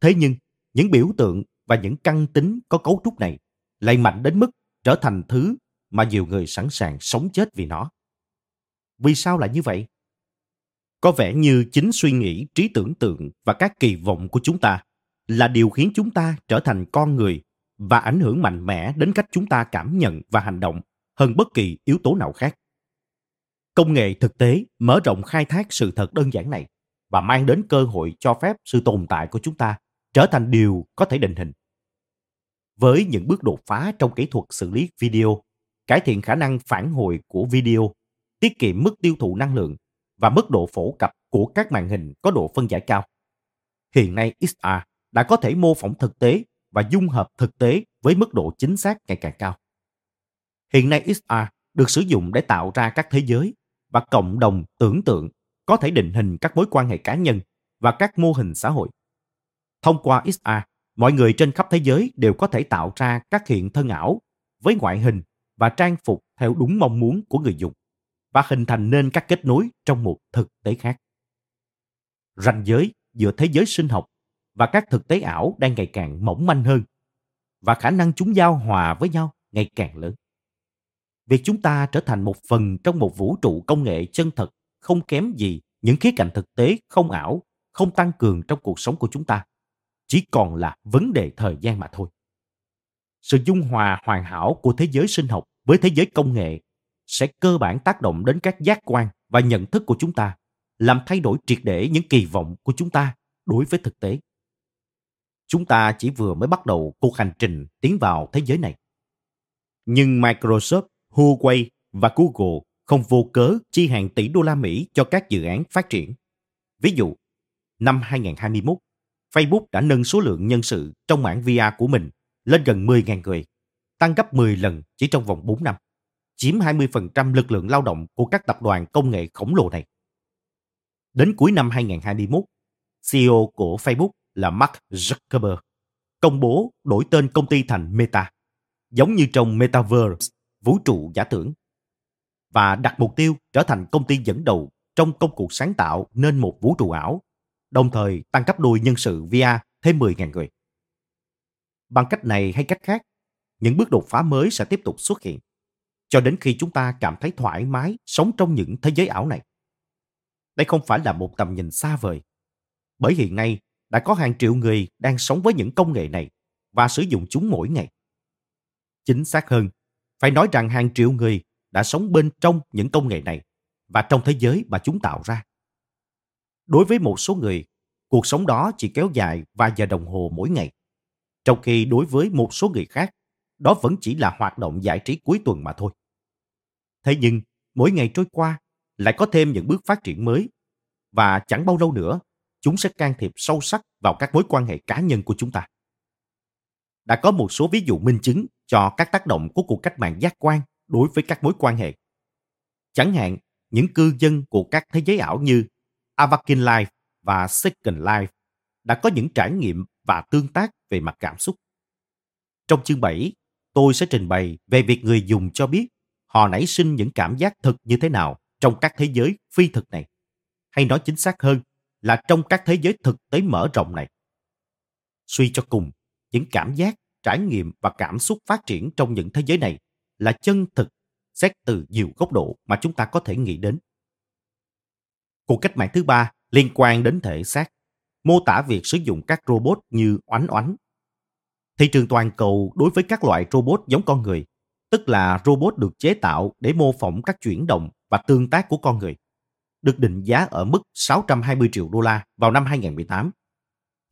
Thế nhưng, những biểu tượng và những căn tính có cấu trúc này lại mạnh đến mức trở thành thứ mà nhiều người sẵn sàng sống chết vì nó. Vì sao lại như vậy? Có vẻ như chính suy nghĩ, trí tưởng tượng và các kỳ vọng của chúng ta là điều khiến chúng ta trở thành con người và ảnh hưởng mạnh mẽ đến cách chúng ta cảm nhận và hành động hơn bất kỳ yếu tố nào khác. Công nghệ thực tế mở rộng khai thác sự thật đơn giản này và mang đến cơ hội cho phép sự tồn tại của chúng ta trở thành điều có thể định hình. Với những bước đột phá trong kỹ thuật xử lý video, cải thiện khả năng phản hồi của video, tiết kiệm mức tiêu thụ năng lượng và mức độ phổ cập của các màn hình có độ phân giải cao. Hiện nay XR đã có thể mô phỏng thực tế và dung hợp thực tế với mức độ chính xác ngày càng cao. Hiện nay XR được sử dụng để tạo ra các thế giới và cộng đồng tưởng tượng có thể định hình các mối quan hệ cá nhân và các mô hình xã hội. Thông qua XR, mọi người trên khắp thế giới đều có thể tạo ra các hiện thân ảo với ngoại hình và trang phục theo đúng mong muốn của người dùng và hình thành nên các kết nối trong một thực tế khác. Ranh giới giữa thế giới sinh học và các thực tế ảo đang ngày càng mỏng manh hơn và khả năng chúng giao hòa với nhau ngày càng lớn. Việc chúng ta trở thành một phần trong một vũ trụ công nghệ chân thật không kém gì những khía cạnh thực tế không ảo, không tăng cường trong cuộc sống của chúng ta. Chỉ còn là vấn đề thời gian mà thôi. Sự dung hòa hoàn hảo của thế giới sinh học với thế giới công nghệ sẽ cơ bản tác động đến các giác quan và nhận thức của chúng ta, làm thay đổi triệt để những kỳ vọng của chúng ta đối với thực tế. Chúng ta chỉ vừa mới bắt đầu cuộc hành trình tiến vào thế giới này. Nhưng Microsoft, Huawei và Google không vô cớ chi hàng tỷ đô la Mỹ cho các dự án phát triển. Ví dụ, năm 2021, Facebook đã nâng số lượng nhân sự trong mảng VR của mình lên gần 10.000 người, tăng gấp 10 lần chỉ trong vòng 4 năm chiếm 20% lực lượng lao động của các tập đoàn công nghệ khổng lồ này. Đến cuối năm 2021, CEO của Facebook là Mark Zuckerberg công bố đổi tên công ty thành Meta, giống như trong Metaverse, vũ trụ giả tưởng, và đặt mục tiêu trở thành công ty dẫn đầu trong công cuộc sáng tạo nên một vũ trụ ảo, đồng thời tăng cấp đôi nhân sự VR thêm 10.000 người. Bằng cách này hay cách khác, những bước đột phá mới sẽ tiếp tục xuất hiện cho đến khi chúng ta cảm thấy thoải mái sống trong những thế giới ảo này. Đây không phải là một tầm nhìn xa vời, bởi hiện nay đã có hàng triệu người đang sống với những công nghệ này và sử dụng chúng mỗi ngày. Chính xác hơn, phải nói rằng hàng triệu người đã sống bên trong những công nghệ này và trong thế giới mà chúng tạo ra. Đối với một số người, cuộc sống đó chỉ kéo dài vài giờ đồng hồ mỗi ngày. Trong khi đối với một số người khác, đó vẫn chỉ là hoạt động giải trí cuối tuần mà thôi. Thế nhưng, mỗi ngày trôi qua, lại có thêm những bước phát triển mới. Và chẳng bao lâu nữa, chúng sẽ can thiệp sâu sắc vào các mối quan hệ cá nhân của chúng ta. Đã có một số ví dụ minh chứng cho các tác động của cuộc cách mạng giác quan đối với các mối quan hệ. Chẳng hạn, những cư dân của các thế giới ảo như Avakin Life và Second Life đã có những trải nghiệm và tương tác về mặt cảm xúc. Trong chương 7, tôi sẽ trình bày về việc người dùng cho biết họ nảy sinh những cảm giác thực như thế nào trong các thế giới phi thực này. Hay nói chính xác hơn là trong các thế giới thực tế mở rộng này. Suy cho cùng, những cảm giác, trải nghiệm và cảm xúc phát triển trong những thế giới này là chân thực xét từ nhiều góc độ mà chúng ta có thể nghĩ đến. Cuộc cách mạng thứ ba liên quan đến thể xác, mô tả việc sử dụng các robot như oánh oánh. Thị trường toàn cầu đối với các loại robot giống con người, tức là robot được chế tạo để mô phỏng các chuyển động và tương tác của con người, được định giá ở mức 620 triệu đô la vào năm 2018.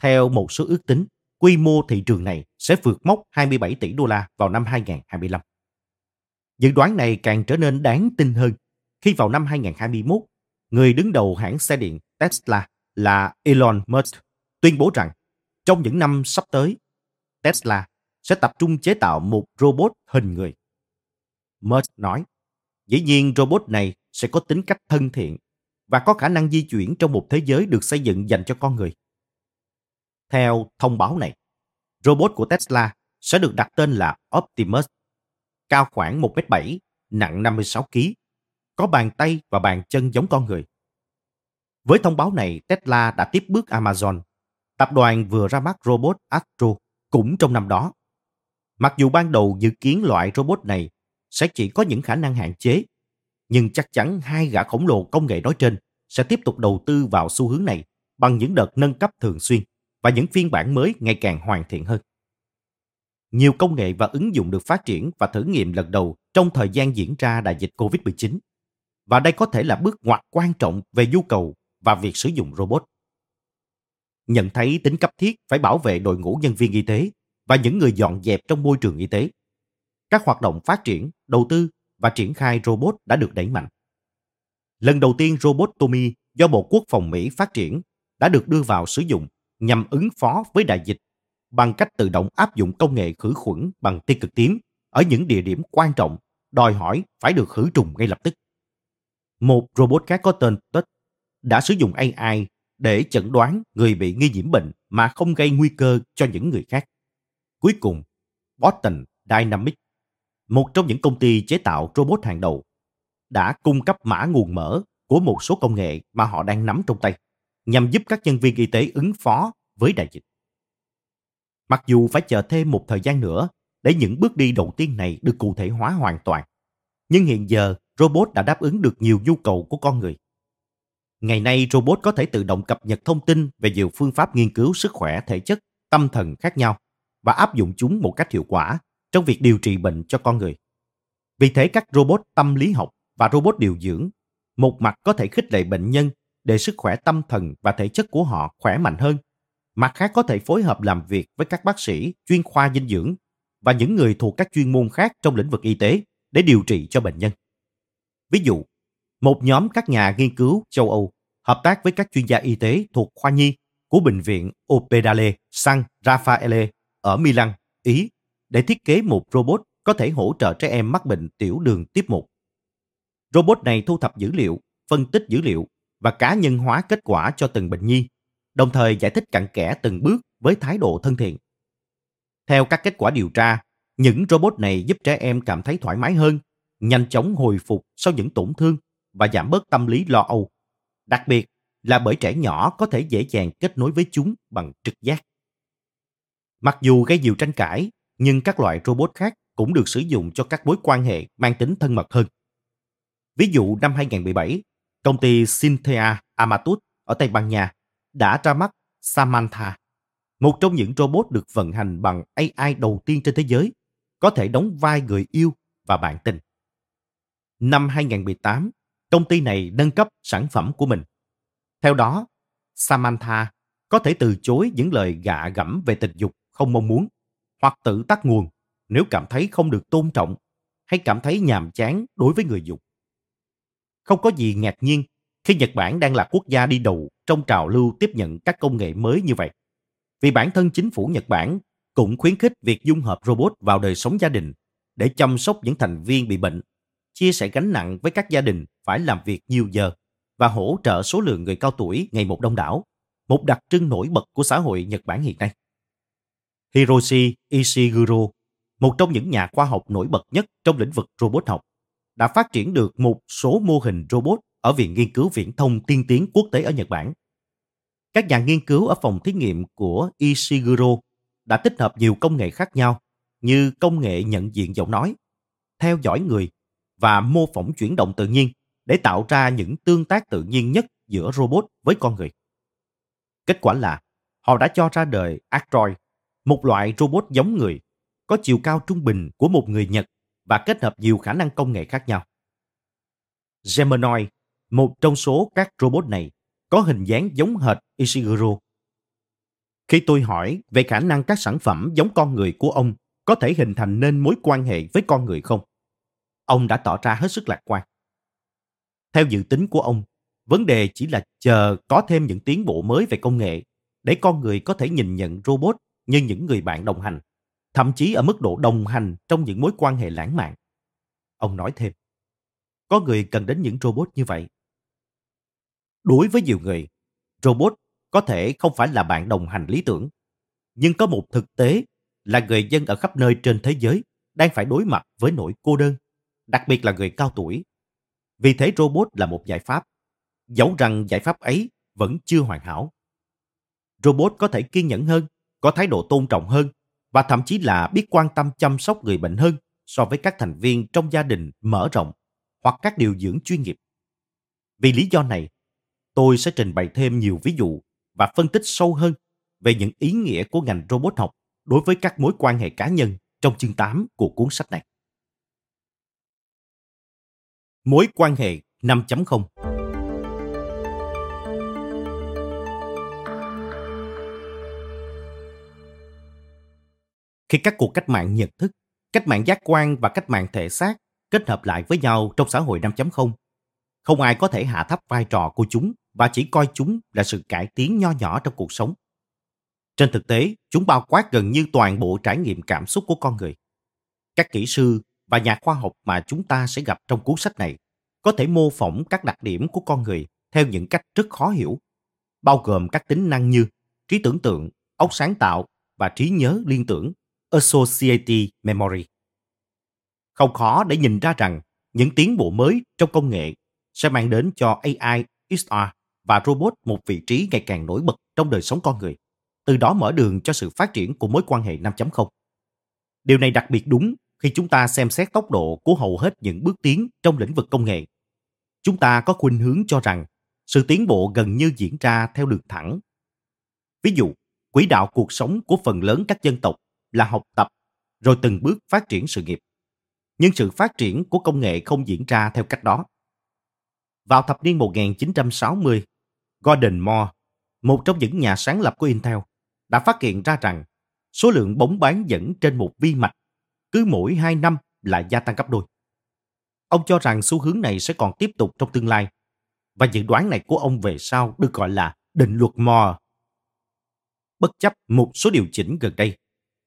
Theo một số ước tính, quy mô thị trường này sẽ vượt mốc 27 tỷ đô la vào năm 2025. Dự đoán này càng trở nên đáng tin hơn khi vào năm 2021, người đứng đầu hãng xe điện Tesla là Elon Musk tuyên bố rằng trong những năm sắp tới, Tesla sẽ tập trung chế tạo một robot hình người. Musk nói, dĩ nhiên robot này sẽ có tính cách thân thiện và có khả năng di chuyển trong một thế giới được xây dựng dành cho con người. Theo thông báo này, robot của Tesla sẽ được đặt tên là Optimus cao khoảng 1m7, nặng 56 kg, có bàn tay và bàn chân giống con người. Với thông báo này, Tesla đã tiếp bước Amazon. Tập đoàn vừa ra mắt robot Astro cũng trong năm đó. Mặc dù ban đầu dự kiến loại robot này sẽ chỉ có những khả năng hạn chế, nhưng chắc chắn hai gã khổng lồ công nghệ nói trên sẽ tiếp tục đầu tư vào xu hướng này bằng những đợt nâng cấp thường xuyên và những phiên bản mới ngày càng hoàn thiện hơn nhiều công nghệ và ứng dụng được phát triển và thử nghiệm lần đầu trong thời gian diễn ra đại dịch COVID-19. Và đây có thể là bước ngoặt quan trọng về nhu cầu và việc sử dụng robot. Nhận thấy tính cấp thiết phải bảo vệ đội ngũ nhân viên y tế và những người dọn dẹp trong môi trường y tế. Các hoạt động phát triển, đầu tư và triển khai robot đã được đẩy mạnh. Lần đầu tiên robot Tommy do Bộ Quốc phòng Mỹ phát triển đã được đưa vào sử dụng nhằm ứng phó với đại dịch bằng cách tự động áp dụng công nghệ khử khuẩn bằng tia cực tím ở những địa điểm quan trọng, đòi hỏi phải được khử trùng ngay lập tức. Một robot khác có tên Tết đã sử dụng AI để chẩn đoán người bị nghi nhiễm bệnh mà không gây nguy cơ cho những người khác. Cuối cùng, Boston Dynamics, một trong những công ty chế tạo robot hàng đầu, đã cung cấp mã nguồn mở của một số công nghệ mà họ đang nắm trong tay, nhằm giúp các nhân viên y tế ứng phó với đại dịch. Mặc dù phải chờ thêm một thời gian nữa để những bước đi đầu tiên này được cụ thể hóa hoàn toàn. Nhưng hiện giờ, robot đã đáp ứng được nhiều nhu cầu của con người. Ngày nay, robot có thể tự động cập nhật thông tin về nhiều phương pháp nghiên cứu sức khỏe thể chất, tâm thần khác nhau và áp dụng chúng một cách hiệu quả trong việc điều trị bệnh cho con người. Vì thế các robot tâm lý học và robot điều dưỡng một mặt có thể khích lệ bệnh nhân để sức khỏe tâm thần và thể chất của họ khỏe mạnh hơn mặt khác có thể phối hợp làm việc với các bác sĩ chuyên khoa dinh dưỡng và những người thuộc các chuyên môn khác trong lĩnh vực y tế để điều trị cho bệnh nhân. Ví dụ, một nhóm các nhà nghiên cứu châu Âu hợp tác với các chuyên gia y tế thuộc khoa nhi của bệnh viện Ospedale San Raffaele ở Milan, Ý để thiết kế một robot có thể hỗ trợ trẻ em mắc bệnh tiểu đường tiếp 1. Robot này thu thập dữ liệu, phân tích dữ liệu và cá nhân hóa kết quả cho từng bệnh nhi đồng thời giải thích cặn kẽ từng bước với thái độ thân thiện. Theo các kết quả điều tra, những robot này giúp trẻ em cảm thấy thoải mái hơn, nhanh chóng hồi phục sau những tổn thương và giảm bớt tâm lý lo âu. Đặc biệt là bởi trẻ nhỏ có thể dễ dàng kết nối với chúng bằng trực giác. Mặc dù gây nhiều tranh cãi, nhưng các loại robot khác cũng được sử dụng cho các mối quan hệ mang tính thân mật hơn. Ví dụ năm 2017, công ty Cynthia Amatus ở Tây Ban Nha đã ra mắt Samantha, một trong những robot được vận hành bằng AI đầu tiên trên thế giới, có thể đóng vai người yêu và bạn tình. Năm 2018, công ty này nâng cấp sản phẩm của mình. Theo đó, Samantha có thể từ chối những lời gạ gẫm về tình dục không mong muốn hoặc tự tắt nguồn nếu cảm thấy không được tôn trọng hay cảm thấy nhàm chán đối với người dùng. Không có gì ngạc nhiên khi Nhật Bản đang là quốc gia đi đầu trong trào lưu tiếp nhận các công nghệ mới như vậy. Vì bản thân chính phủ Nhật Bản cũng khuyến khích việc dung hợp robot vào đời sống gia đình để chăm sóc những thành viên bị bệnh, chia sẻ gánh nặng với các gia đình phải làm việc nhiều giờ và hỗ trợ số lượng người cao tuổi ngày một đông đảo, một đặc trưng nổi bật của xã hội Nhật Bản hiện nay. Hiroshi Ishiguro, một trong những nhà khoa học nổi bật nhất trong lĩnh vực robot học, đã phát triển được một số mô hình robot ở Viện Nghiên cứu Viễn thông tiên tiến quốc tế ở Nhật Bản. Các nhà nghiên cứu ở phòng thí nghiệm của Ishiguro đã tích hợp nhiều công nghệ khác nhau như công nghệ nhận diện giọng nói, theo dõi người và mô phỏng chuyển động tự nhiên để tạo ra những tương tác tự nhiên nhất giữa robot với con người. Kết quả là họ đã cho ra đời Actroid, một loại robot giống người, có chiều cao trung bình của một người Nhật và kết hợp nhiều khả năng công nghệ khác nhau. Geminoid, một trong số các robot này, có hình dáng giống hệt Ishiguro. Khi tôi hỏi về khả năng các sản phẩm giống con người của ông có thể hình thành nên mối quan hệ với con người không, ông đã tỏ ra hết sức lạc quan. Theo dự tính của ông, vấn đề chỉ là chờ có thêm những tiến bộ mới về công nghệ để con người có thể nhìn nhận robot như những người bạn đồng hành, thậm chí ở mức độ đồng hành trong những mối quan hệ lãng mạn. Ông nói thêm, có người cần đến những robot như vậy. Đối với nhiều người, robot có thể không phải là bạn đồng hành lý tưởng, nhưng có một thực tế là người dân ở khắp nơi trên thế giới đang phải đối mặt với nỗi cô đơn, đặc biệt là người cao tuổi. Vì thế robot là một giải pháp, dẫu rằng giải pháp ấy vẫn chưa hoàn hảo. Robot có thể kiên nhẫn hơn, có thái độ tôn trọng hơn và thậm chí là biết quan tâm chăm sóc người bệnh hơn so với các thành viên trong gia đình mở rộng hoặc các điều dưỡng chuyên nghiệp. Vì lý do này, tôi sẽ trình bày thêm nhiều ví dụ và phân tích sâu hơn về những ý nghĩa của ngành robot học đối với các mối quan hệ cá nhân trong chương 8 của cuốn sách này. Mối quan hệ 5.0 Khi các cuộc cách mạng nhận thức, cách mạng giác quan và cách mạng thể xác kết hợp lại với nhau trong xã hội 5.0, không ai có thể hạ thấp vai trò của chúng và chỉ coi chúng là sự cải tiến nho nhỏ trong cuộc sống. Trên thực tế, chúng bao quát gần như toàn bộ trải nghiệm cảm xúc của con người. Các kỹ sư và nhà khoa học mà chúng ta sẽ gặp trong cuốn sách này có thể mô phỏng các đặc điểm của con người theo những cách rất khó hiểu, bao gồm các tính năng như trí tưởng tượng, óc sáng tạo và trí nhớ liên tưởng, associative memory. Không khó để nhìn ra rằng những tiến bộ mới trong công nghệ sẽ mang đến cho AI, XR và robot một vị trí ngày càng nổi bật trong đời sống con người, từ đó mở đường cho sự phát triển của mối quan hệ 5.0. Điều này đặc biệt đúng khi chúng ta xem xét tốc độ của hầu hết những bước tiến trong lĩnh vực công nghệ. Chúng ta có khuynh hướng cho rằng sự tiến bộ gần như diễn ra theo đường thẳng. Ví dụ, quỹ đạo cuộc sống của phần lớn các dân tộc là học tập rồi từng bước phát triển sự nghiệp. Nhưng sự phát triển của công nghệ không diễn ra theo cách đó. Vào thập niên 1960, Gordon Moore, một trong những nhà sáng lập của Intel, đã phát hiện ra rằng số lượng bóng bán dẫn trên một vi mạch cứ mỗi 2 năm lại gia tăng gấp đôi. Ông cho rằng xu hướng này sẽ còn tiếp tục trong tương lai và dự đoán này của ông về sau được gọi là định luật Moore. Bất chấp một số điều chỉnh gần đây,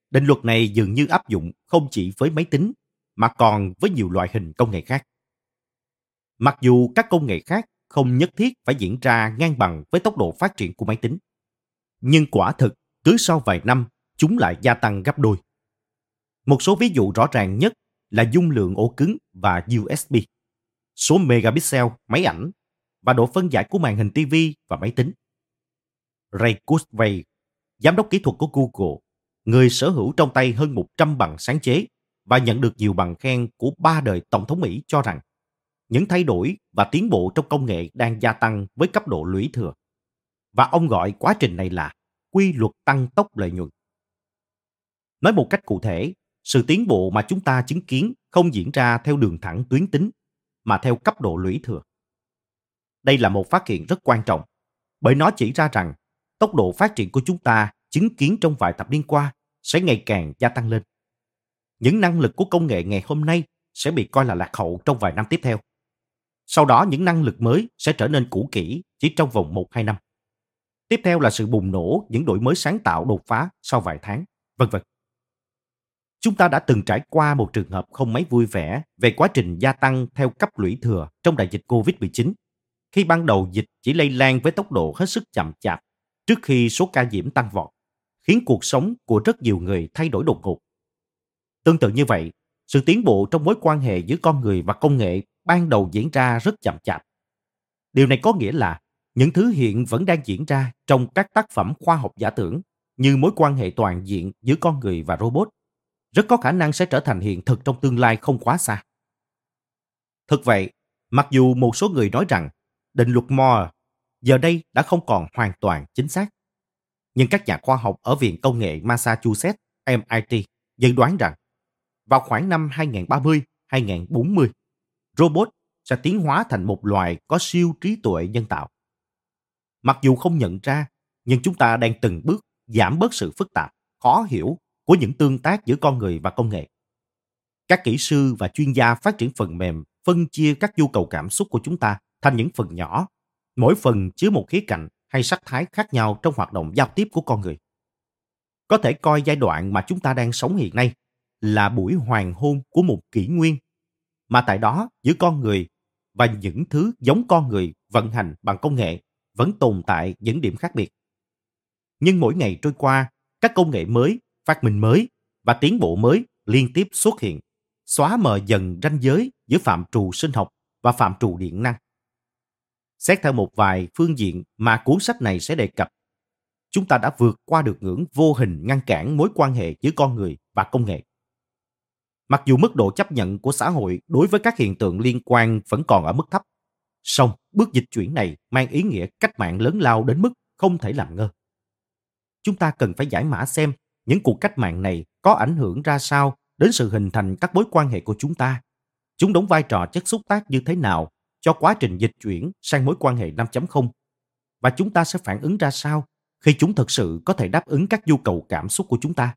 định luật này dường như áp dụng không chỉ với máy tính mà còn với nhiều loại hình công nghệ khác. Mặc dù các công nghệ khác không nhất thiết phải diễn ra ngang bằng với tốc độ phát triển của máy tính, nhưng quả thực cứ sau vài năm chúng lại gia tăng gấp đôi. Một số ví dụ rõ ràng nhất là dung lượng ổ cứng và USB, số megapixel máy ảnh và độ phân giải của màn hình TV và máy tính. Ray Kurzweil, giám đốc kỹ thuật của Google, người sở hữu trong tay hơn 100 bằng sáng chế và nhận được nhiều bằng khen của ba đời Tổng thống Mỹ cho rằng những thay đổi và tiến bộ trong công nghệ đang gia tăng với cấp độ lũy thừa. Và ông gọi quá trình này là quy luật tăng tốc lợi nhuận. Nói một cách cụ thể, sự tiến bộ mà chúng ta chứng kiến không diễn ra theo đường thẳng tuyến tính, mà theo cấp độ lũy thừa. Đây là một phát hiện rất quan trọng, bởi nó chỉ ra rằng tốc độ phát triển của chúng ta chứng kiến trong vài thập niên qua sẽ ngày càng gia tăng lên. Những năng lực của công nghệ ngày hôm nay sẽ bị coi là lạc hậu trong vài năm tiếp theo. Sau đó những năng lực mới sẽ trở nên cũ kỹ chỉ trong vòng 1-2 năm. Tiếp theo là sự bùng nổ những đổi mới sáng tạo đột phá sau vài tháng, vân vân. Chúng ta đã từng trải qua một trường hợp không mấy vui vẻ về quá trình gia tăng theo cấp lũy thừa trong đại dịch COVID-19, khi ban đầu dịch chỉ lây lan với tốc độ hết sức chậm chạp trước khi số ca nhiễm tăng vọt, khiến cuộc sống của rất nhiều người thay đổi đột ngột. Tương tự như vậy, sự tiến bộ trong mối quan hệ giữa con người và công nghệ ban đầu diễn ra rất chậm chạp. Điều này có nghĩa là những thứ hiện vẫn đang diễn ra trong các tác phẩm khoa học giả tưởng như mối quan hệ toàn diện giữa con người và robot rất có khả năng sẽ trở thành hiện thực trong tương lai không quá xa. Thực vậy, mặc dù một số người nói rằng định luật Moore giờ đây đã không còn hoàn toàn chính xác, nhưng các nhà khoa học ở Viện Công nghệ Massachusetts MIT dự đoán rằng vào khoảng năm 2030-2040, robot sẽ tiến hóa thành một loài có siêu trí tuệ nhân tạo. Mặc dù không nhận ra, nhưng chúng ta đang từng bước giảm bớt sự phức tạp, khó hiểu của những tương tác giữa con người và công nghệ. Các kỹ sư và chuyên gia phát triển phần mềm phân chia các nhu cầu cảm xúc của chúng ta thành những phần nhỏ, mỗi phần chứa một khía cạnh hay sắc thái khác nhau trong hoạt động giao tiếp của con người. Có thể coi giai đoạn mà chúng ta đang sống hiện nay là buổi hoàng hôn của một kỷ nguyên, mà tại đó giữa con người và những thứ giống con người vận hành bằng công nghệ vẫn tồn tại những điểm khác biệt. Nhưng mỗi ngày trôi qua, các công nghệ mới phát minh mới và tiến bộ mới liên tiếp xuất hiện, xóa mờ dần ranh giới giữa phạm trù sinh học và phạm trù điện năng. Xét theo một vài phương diện mà cuốn sách này sẽ đề cập, chúng ta đã vượt qua được ngưỡng vô hình ngăn cản mối quan hệ giữa con người và công nghệ. Mặc dù mức độ chấp nhận của xã hội đối với các hiện tượng liên quan vẫn còn ở mức thấp, song bước dịch chuyển này mang ý nghĩa cách mạng lớn lao đến mức không thể làm ngơ. Chúng ta cần phải giải mã xem những cuộc cách mạng này có ảnh hưởng ra sao đến sự hình thành các mối quan hệ của chúng ta. Chúng đóng vai trò chất xúc tác như thế nào cho quá trình dịch chuyển sang mối quan hệ 5.0 và chúng ta sẽ phản ứng ra sao khi chúng thực sự có thể đáp ứng các nhu cầu cảm xúc của chúng ta.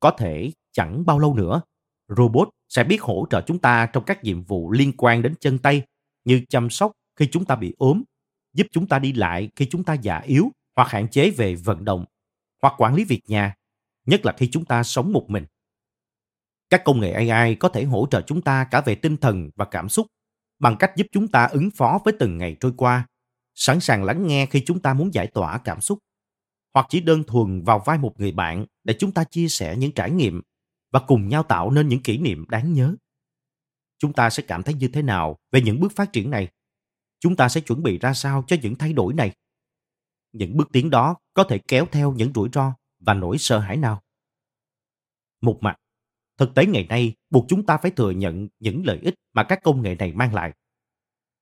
Có thể chẳng bao lâu nữa, robot sẽ biết hỗ trợ chúng ta trong các nhiệm vụ liên quan đến chân tay như chăm sóc khi chúng ta bị ốm, giúp chúng ta đi lại khi chúng ta già yếu hoặc hạn chế về vận động hoặc quản lý việc nhà, nhất là khi chúng ta sống một mình. Các công nghệ AI có thể hỗ trợ chúng ta cả về tinh thần và cảm xúc bằng cách giúp chúng ta ứng phó với từng ngày trôi qua, sẵn sàng lắng nghe khi chúng ta muốn giải tỏa cảm xúc, hoặc chỉ đơn thuần vào vai một người bạn để chúng ta chia sẻ những trải nghiệm và cùng nhau tạo nên những kỷ niệm đáng nhớ. Chúng ta sẽ cảm thấy như thế nào về những bước phát triển này? Chúng ta sẽ chuẩn bị ra sao cho những thay đổi này? Những bước tiến đó có thể kéo theo những rủi ro và nỗi sợ hãi nào. Một mặt, thực tế ngày nay buộc chúng ta phải thừa nhận những lợi ích mà các công nghệ này mang lại.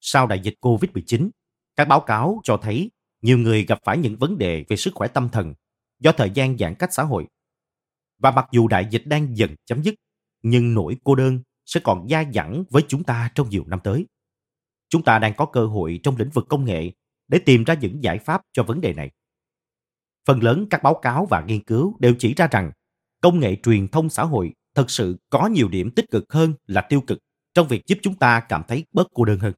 Sau đại dịch COVID-19, các báo cáo cho thấy nhiều người gặp phải những vấn đề về sức khỏe tâm thần do thời gian giãn cách xã hội. Và mặc dù đại dịch đang dần chấm dứt, nhưng nỗi cô đơn sẽ còn dai dẳng với chúng ta trong nhiều năm tới. Chúng ta đang có cơ hội trong lĩnh vực công nghệ để tìm ra những giải pháp cho vấn đề này. Phần lớn các báo cáo và nghiên cứu đều chỉ ra rằng công nghệ truyền thông xã hội thực sự có nhiều điểm tích cực hơn là tiêu cực trong việc giúp chúng ta cảm thấy bớt cô đơn hơn.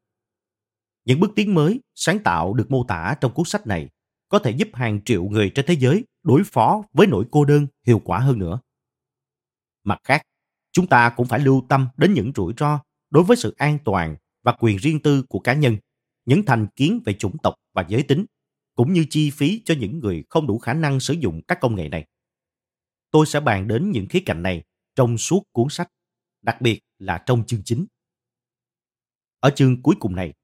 Những bước tiến mới, sáng tạo được mô tả trong cuốn sách này có thể giúp hàng triệu người trên thế giới đối phó với nỗi cô đơn hiệu quả hơn nữa. Mặt khác, chúng ta cũng phải lưu tâm đến những rủi ro đối với sự an toàn và quyền riêng tư của cá nhân những thành kiến về chủng tộc và giới tính, cũng như chi phí cho những người không đủ khả năng sử dụng các công nghệ này. Tôi sẽ bàn đến những khía cạnh này trong suốt cuốn sách, đặc biệt là trong chương chính. Ở chương cuối cùng này,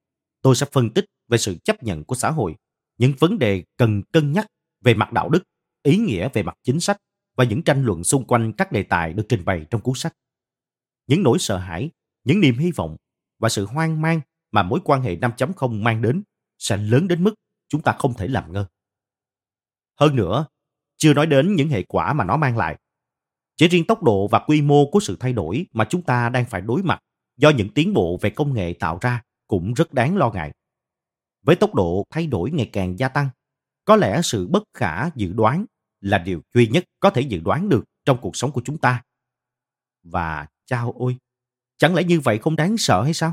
tôi sẽ phân tích về sự chấp nhận của xã hội, những vấn đề cần cân nhắc về mặt đạo đức, ý nghĩa về mặt chính sách và những tranh luận xung quanh các đề tài được trình bày trong cuốn sách. Những nỗi sợ hãi, những niềm hy vọng và sự hoang mang mà mối quan hệ 5.0 mang đến sẽ lớn đến mức chúng ta không thể làm ngơ. Hơn nữa, chưa nói đến những hệ quả mà nó mang lại. Chỉ riêng tốc độ và quy mô của sự thay đổi mà chúng ta đang phải đối mặt do những tiến bộ về công nghệ tạo ra cũng rất đáng lo ngại. Với tốc độ thay đổi ngày càng gia tăng, có lẽ sự bất khả dự đoán là điều duy nhất có thể dự đoán được trong cuộc sống của chúng ta. Và chao ôi, chẳng lẽ như vậy không đáng sợ hay sao?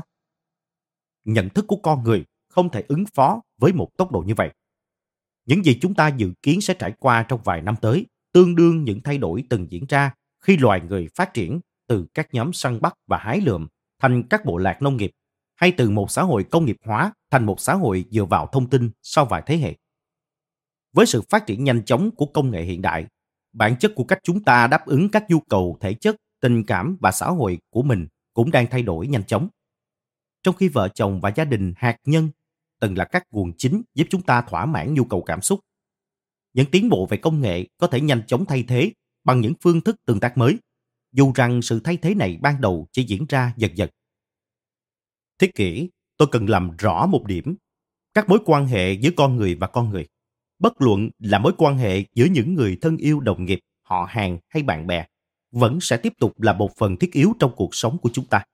Nhận thức của con người không thể ứng phó với một tốc độ như vậy. Những gì chúng ta dự kiến sẽ trải qua trong vài năm tới tương đương những thay đổi từng diễn ra khi loài người phát triển từ các nhóm săn bắt và hái lượm thành các bộ lạc nông nghiệp hay từ một xã hội công nghiệp hóa thành một xã hội dựa vào thông tin sau vài thế hệ. Với sự phát triển nhanh chóng của công nghệ hiện đại, bản chất của cách chúng ta đáp ứng các nhu cầu thể chất, tình cảm và xã hội của mình cũng đang thay đổi nhanh chóng. Trong khi vợ chồng và gia đình hạt nhân từng là các nguồn chính giúp chúng ta thỏa mãn nhu cầu cảm xúc, những tiến bộ về công nghệ có thể nhanh chóng thay thế bằng những phương thức tương tác mới, dù rằng sự thay thế này ban đầu chỉ diễn ra dần dần. Thiết kỷ, tôi cần làm rõ một điểm. Các mối quan hệ giữa con người và con người, bất luận là mối quan hệ giữa những người thân yêu đồng nghiệp, họ hàng hay bạn bè, vẫn sẽ tiếp tục là một phần thiết yếu trong cuộc sống của chúng ta.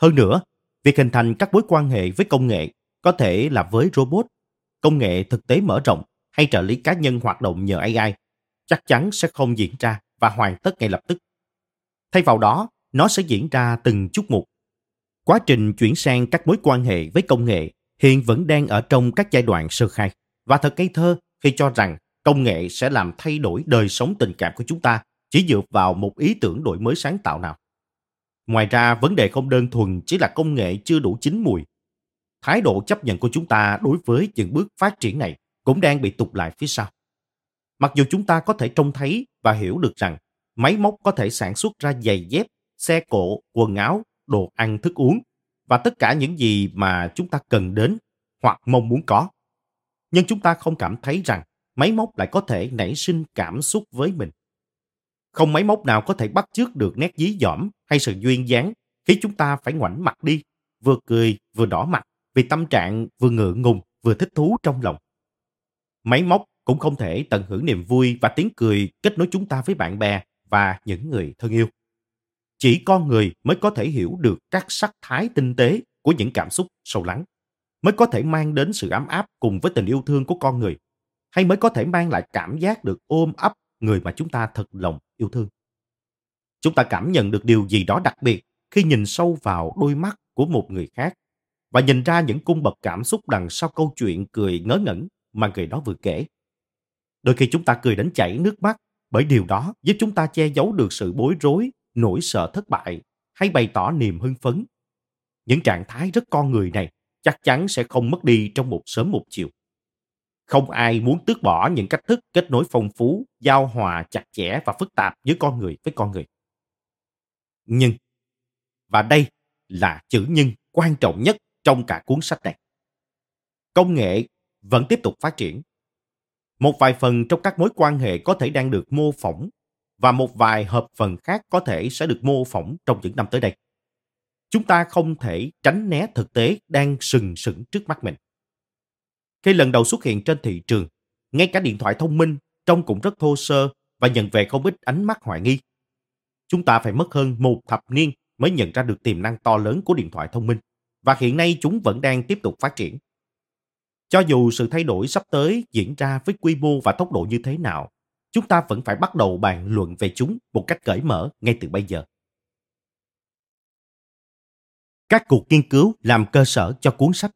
Hơn nữa, việc hình thành các mối quan hệ với công nghệ có thể là với robot, công nghệ thực tế mở rộng hay trợ lý cá nhân hoạt động nhờ AI chắc chắn sẽ không diễn ra và hoàn tất ngay lập tức. Thay vào đó, nó sẽ diễn ra từng chút một. Quá trình chuyển sang các mối quan hệ với công nghệ hiện vẫn đang ở trong các giai đoạn sơ khai và thật ngây thơ khi cho rằng công nghệ sẽ làm thay đổi đời sống tình cảm của chúng ta chỉ dựa vào một ý tưởng đổi mới sáng tạo nào. Ngoài ra, vấn đề không đơn thuần chỉ là công nghệ chưa đủ chín mùi. Thái độ chấp nhận của chúng ta đối với những bước phát triển này cũng đang bị tụt lại phía sau. Mặc dù chúng ta có thể trông thấy và hiểu được rằng máy móc có thể sản xuất ra giày dép, xe cộ, quần áo, đồ ăn thức uống và tất cả những gì mà chúng ta cần đến hoặc mong muốn có. Nhưng chúng ta không cảm thấy rằng máy móc lại có thể nảy sinh cảm xúc với mình. Không máy móc nào có thể bắt chước được nét dí dỏm hay sự duyên dáng khiến chúng ta phải ngoảnh mặt đi, vừa cười vừa đỏ mặt vì tâm trạng vừa ngượng ngùng vừa thích thú trong lòng. Máy móc cũng không thể tận hưởng niềm vui và tiếng cười kết nối chúng ta với bạn bè và những người thân yêu. Chỉ con người mới có thể hiểu được các sắc thái tinh tế của những cảm xúc sâu lắng, mới có thể mang đến sự ấm áp cùng với tình yêu thương của con người, hay mới có thể mang lại cảm giác được ôm ấp người mà chúng ta thật lòng yêu thương. Chúng ta cảm nhận được điều gì đó đặc biệt khi nhìn sâu vào đôi mắt của một người khác và nhìn ra những cung bậc cảm xúc đằng sau câu chuyện cười ngớ ngẩn mà người đó vừa kể. Đôi khi chúng ta cười đến chảy nước mắt bởi điều đó giúp chúng ta che giấu được sự bối rối, nỗi sợ thất bại hay bày tỏ niềm hưng phấn. Những trạng thái rất con người này chắc chắn sẽ không mất đi trong một sớm một chiều. Không ai muốn tước bỏ những cách thức kết nối phong phú, giao hòa chặt chẽ và phức tạp giữa con người với con người. Nhưng, và đây là chữ nhưng quan trọng nhất trong cả cuốn sách này. Công nghệ vẫn tiếp tục phát triển. Một vài phần trong các mối quan hệ có thể đang được mô phỏng và một vài hợp phần khác có thể sẽ được mô phỏng trong những năm tới đây. Chúng ta không thể tránh né thực tế đang sừng sững trước mắt mình. Khi lần đầu xuất hiện trên thị trường, ngay cả điện thoại thông minh trông cũng rất thô sơ và nhận về không ít ánh mắt hoài nghi. Chúng ta phải mất hơn một thập niên mới nhận ra được tiềm năng to lớn của điện thoại thông minh và hiện nay chúng vẫn đang tiếp tục phát triển. Cho dù sự thay đổi sắp tới diễn ra với quy mô và tốc độ như thế nào, chúng ta vẫn phải bắt đầu bàn luận về chúng một cách cởi mở ngay từ bây giờ. Các cuộc nghiên cứu làm cơ sở cho cuốn sách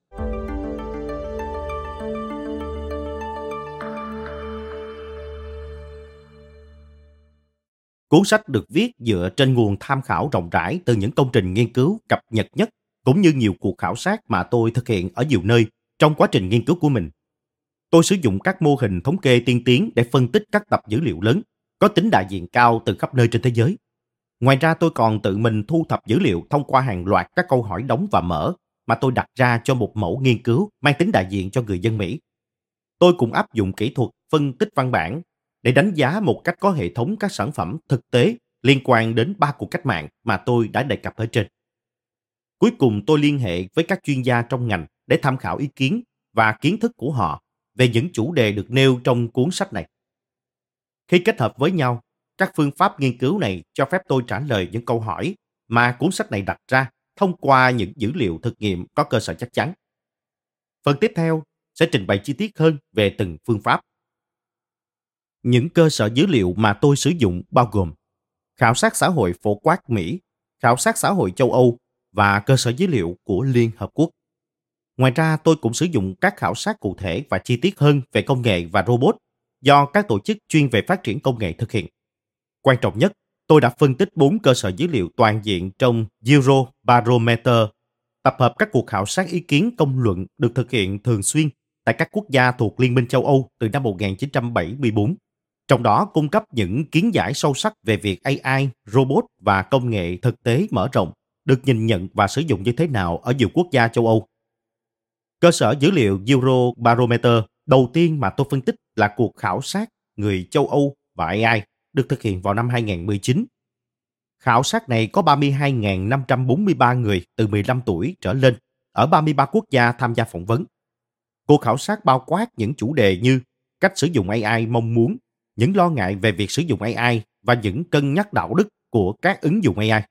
Cuốn sách được viết dựa trên nguồn tham khảo rộng rãi từ những công trình nghiên cứu cập nhật nhất cũng như nhiều cuộc khảo sát mà tôi thực hiện ở nhiều nơi trong quá trình nghiên cứu của mình. Tôi sử dụng các mô hình thống kê tiên tiến để phân tích các tập dữ liệu lớn, có tính đại diện cao từ khắp nơi trên thế giới. Ngoài ra tôi còn tự mình thu thập dữ liệu thông qua hàng loạt các câu hỏi đóng và mở mà tôi đặt ra cho một mẫu nghiên cứu mang tính đại diện cho người dân Mỹ. Tôi cũng áp dụng kỹ thuật phân tích văn bản để đánh giá một cách có hệ thống các sản phẩm thực tế liên quan đến ba cuộc cách mạng mà tôi đã đề cập ở trên. Cuối cùng tôi liên hệ với các chuyên gia trong ngành để tham khảo ý kiến và kiến thức của họ về những chủ đề được nêu trong cuốn sách này. Khi kết hợp với nhau, các phương pháp nghiên cứu này cho phép tôi trả lời những câu hỏi mà cuốn sách này đặt ra thông qua những dữ liệu thực nghiệm có cơ sở chắc chắn. Phần tiếp theo sẽ trình bày chi tiết hơn về từng phương pháp. Những cơ sở dữ liệu mà tôi sử dụng bao gồm khảo sát xã hội phổ quát Mỹ, khảo sát xã hội châu Âu và cơ sở dữ liệu của Liên Hợp Quốc. Ngoài ra, tôi cũng sử dụng các khảo sát cụ thể và chi tiết hơn về công nghệ và robot do các tổ chức chuyên về phát triển công nghệ thực hiện. Quan trọng nhất, tôi đã phân tích 4 cơ sở dữ liệu toàn diện trong Eurobarometer, tập hợp các cuộc khảo sát ý kiến công luận được thực hiện thường xuyên tại các quốc gia thuộc Liên minh châu Âu từ năm 1974. Trong đó cung cấp những kiến giải sâu sắc về việc AI, robot và công nghệ thực tế mở rộng được nhìn nhận và sử dụng như thế nào ở nhiều quốc gia châu Âu. Cơ sở dữ liệu Eurobarometer đầu tiên mà tôi phân tích là cuộc khảo sát người châu Âu và AI được thực hiện vào năm 2019. Khảo sát này có 32.543 người từ 15 tuổi trở lên ở 33 quốc gia tham gia phỏng vấn. Cuộc khảo sát bao quát những chủ đề như cách sử dụng AI mong muốn, những lo ngại về việc sử dụng AI và những cân nhắc đạo đức của các ứng dụng AI.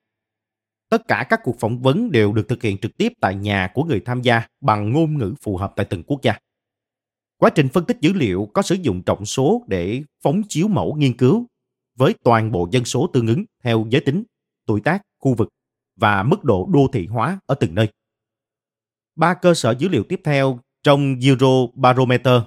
Tất cả các cuộc phỏng vấn đều được thực hiện trực tiếp tại nhà của người tham gia bằng ngôn ngữ phù hợp tại từng quốc gia. Quá trình phân tích dữ liệu có sử dụng trọng số để phóng chiếu mẫu nghiên cứu với toàn bộ dân số tương ứng theo giới tính, tuổi tác, khu vực và mức độ đô thị hóa ở từng nơi. Ba cơ sở dữ liệu tiếp theo trong Eurobarometer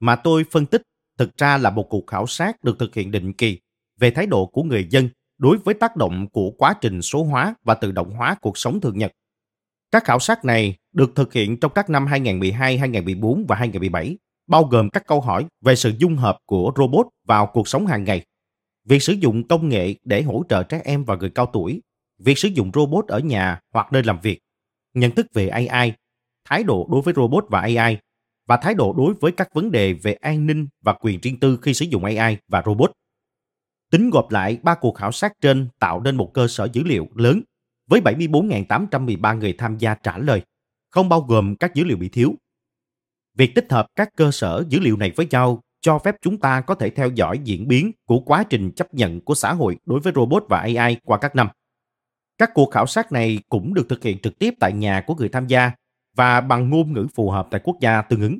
mà tôi phân tích thực ra là một cuộc khảo sát được thực hiện định kỳ về thái độ của người dân đối với tác động của quá trình số hóa và tự động hóa cuộc sống thường nhật. Các khảo sát này được thực hiện trong các năm 2012, 2014 và 2017, bao gồm các câu hỏi về sự dung hợp của robot vào cuộc sống hàng ngày, việc sử dụng công nghệ để hỗ trợ trẻ em và người cao tuổi, việc sử dụng robot ở nhà hoặc nơi làm việc, nhận thức về AI, thái độ đối với robot và AI và thái độ đối với các vấn đề về an ninh và quyền riêng tư khi sử dụng AI và robot. Tính gộp lại ba cuộc khảo sát trên tạo nên một cơ sở dữ liệu lớn với 74.813 người tham gia trả lời, không bao gồm các dữ liệu bị thiếu. Việc tích hợp các cơ sở dữ liệu này với nhau cho phép chúng ta có thể theo dõi diễn biến của quá trình chấp nhận của xã hội đối với robot và AI qua các năm. Các cuộc khảo sát này cũng được thực hiện trực tiếp tại nhà của người tham gia và bằng ngôn ngữ phù hợp tại quốc gia tương ứng.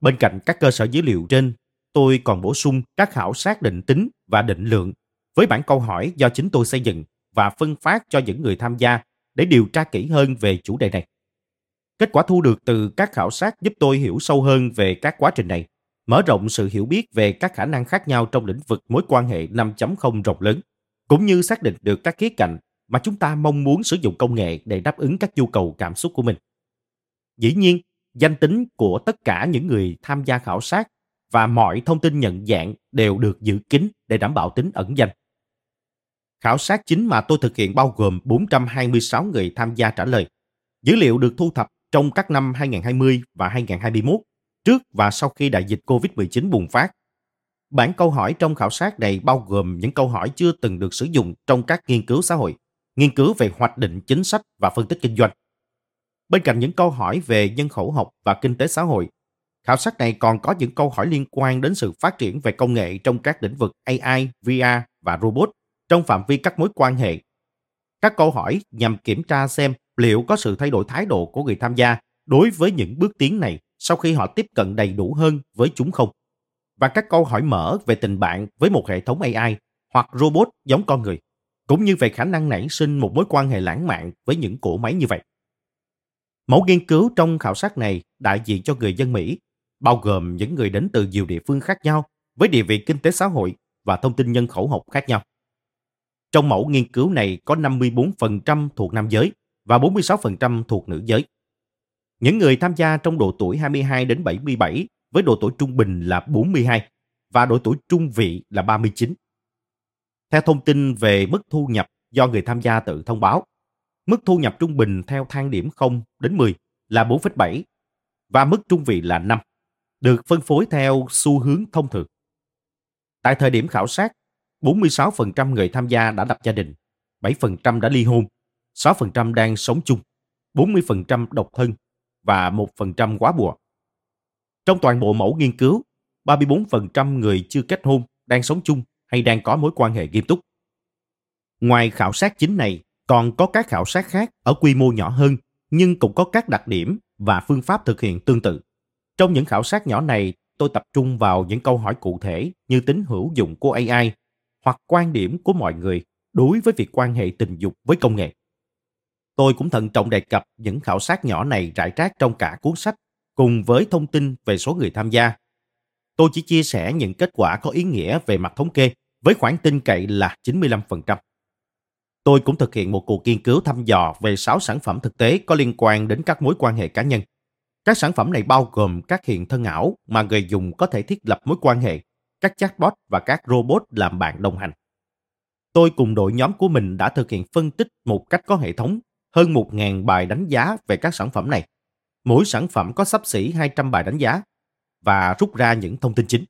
Bên cạnh các cơ sở dữ liệu trên, tôi còn bổ sung các khảo sát định tính và định lượng với bản câu hỏi do chính tôi xây dựng và phân phát cho những người tham gia để điều tra kỹ hơn về chủ đề này. Kết quả thu được từ các khảo sát giúp tôi hiểu sâu hơn về các quá trình này, mở rộng sự hiểu biết về các khả năng khác nhau trong lĩnh vực mối quan hệ 5.0 rộng lớn, cũng như xác định được các khía cạnh mà chúng ta mong muốn sử dụng công nghệ để đáp ứng các nhu cầu cảm xúc của mình. Dĩ nhiên, danh tính của tất cả những người tham gia khảo sát và mọi thông tin nhận dạng đều được giữ kín để đảm bảo tính ẩn danh. Khảo sát chính mà tôi thực hiện bao gồm 426 người tham gia trả lời. Dữ liệu được thu thập trong các năm 2020 và 2021, trước và sau khi đại dịch COVID-19 bùng phát. Bản câu hỏi trong khảo sát này bao gồm những câu hỏi chưa từng được sử dụng trong các nghiên cứu xã hội, nghiên cứu về hoạch định chính sách và phân tích kinh doanh. Bên cạnh những câu hỏi về nhân khẩu học và kinh tế xã hội, khảo sát này còn có những câu hỏi liên quan đến sự phát triển về công nghệ trong các lĩnh vực AI, VR và robot trong phạm vi các mối quan hệ. Các câu hỏi nhằm kiểm tra xem liệu có sự thay đổi thái độ của người tham gia đối với những bước tiến này sau khi họ tiếp cận đầy đủ hơn với chúng không. Và các câu hỏi mở về tình bạn với một hệ thống AI hoặc robot giống con người, cũng như về khả năng nảy sinh một mối quan hệ lãng mạn với những cỗ máy như vậy. Mẫu nghiên cứu trong khảo sát này đại diện cho người dân Mỹ, bao gồm những người đến từ nhiều địa phương khác nhau với địa vị kinh tế xã hội và thông tin nhân khẩu học khác nhau. Trong mẫu nghiên cứu này có 54% thuộc nam giới và 46% thuộc nữ giới. Những người tham gia trong độ tuổi 22 đến 77 với độ tuổi trung bình là 42 và độ tuổi trung vị là 39. Theo thông tin về mức thu nhập do người tham gia tự thông báo, mức thu nhập trung bình theo thang điểm 0 đến 10 là 4,7 và mức trung vị là 5, được phân phối theo xu hướng thông thường. Tại thời điểm khảo sát, 46% người tham gia đã lập gia đình, 7% đã ly hôn, 6% đang sống chung, 40% độc thân và 1% quá bùa. Trong toàn bộ mẫu nghiên cứu, 34% người chưa kết hôn đang sống chung hay đang có mối quan hệ nghiêm túc. Ngoài khảo sát chính này, còn có các khảo sát khác ở quy mô nhỏ hơn nhưng cũng có các đặc điểm và phương pháp thực hiện tương tự. Trong những khảo sát nhỏ này, tôi tập trung vào những câu hỏi cụ thể như tính hữu dụng của AI hoặc quan điểm của mọi người đối với việc quan hệ tình dục với công nghệ. Tôi cũng thận trọng đề cập những khảo sát nhỏ này rải rác trong cả cuốn sách cùng với thông tin về số người tham gia. Tôi chỉ chia sẻ những kết quả có ý nghĩa về mặt thống kê với khoản tin cậy là 95%. Tôi cũng thực hiện một cuộc nghiên cứu thăm dò về 6 sản phẩm thực tế có liên quan đến các mối quan hệ cá nhân. Các sản phẩm này bao gồm các hiện thân ảo mà người dùng có thể thiết lập mối quan hệ, các chatbot và các robot làm bạn đồng hành. Tôi cùng đội nhóm của mình đã thực hiện phân tích một cách có hệ thống hơn 1.000 bài đánh giá về các sản phẩm này. Mỗi sản phẩm có sắp xỉ 200 bài đánh giá và rút ra những thông tin chính.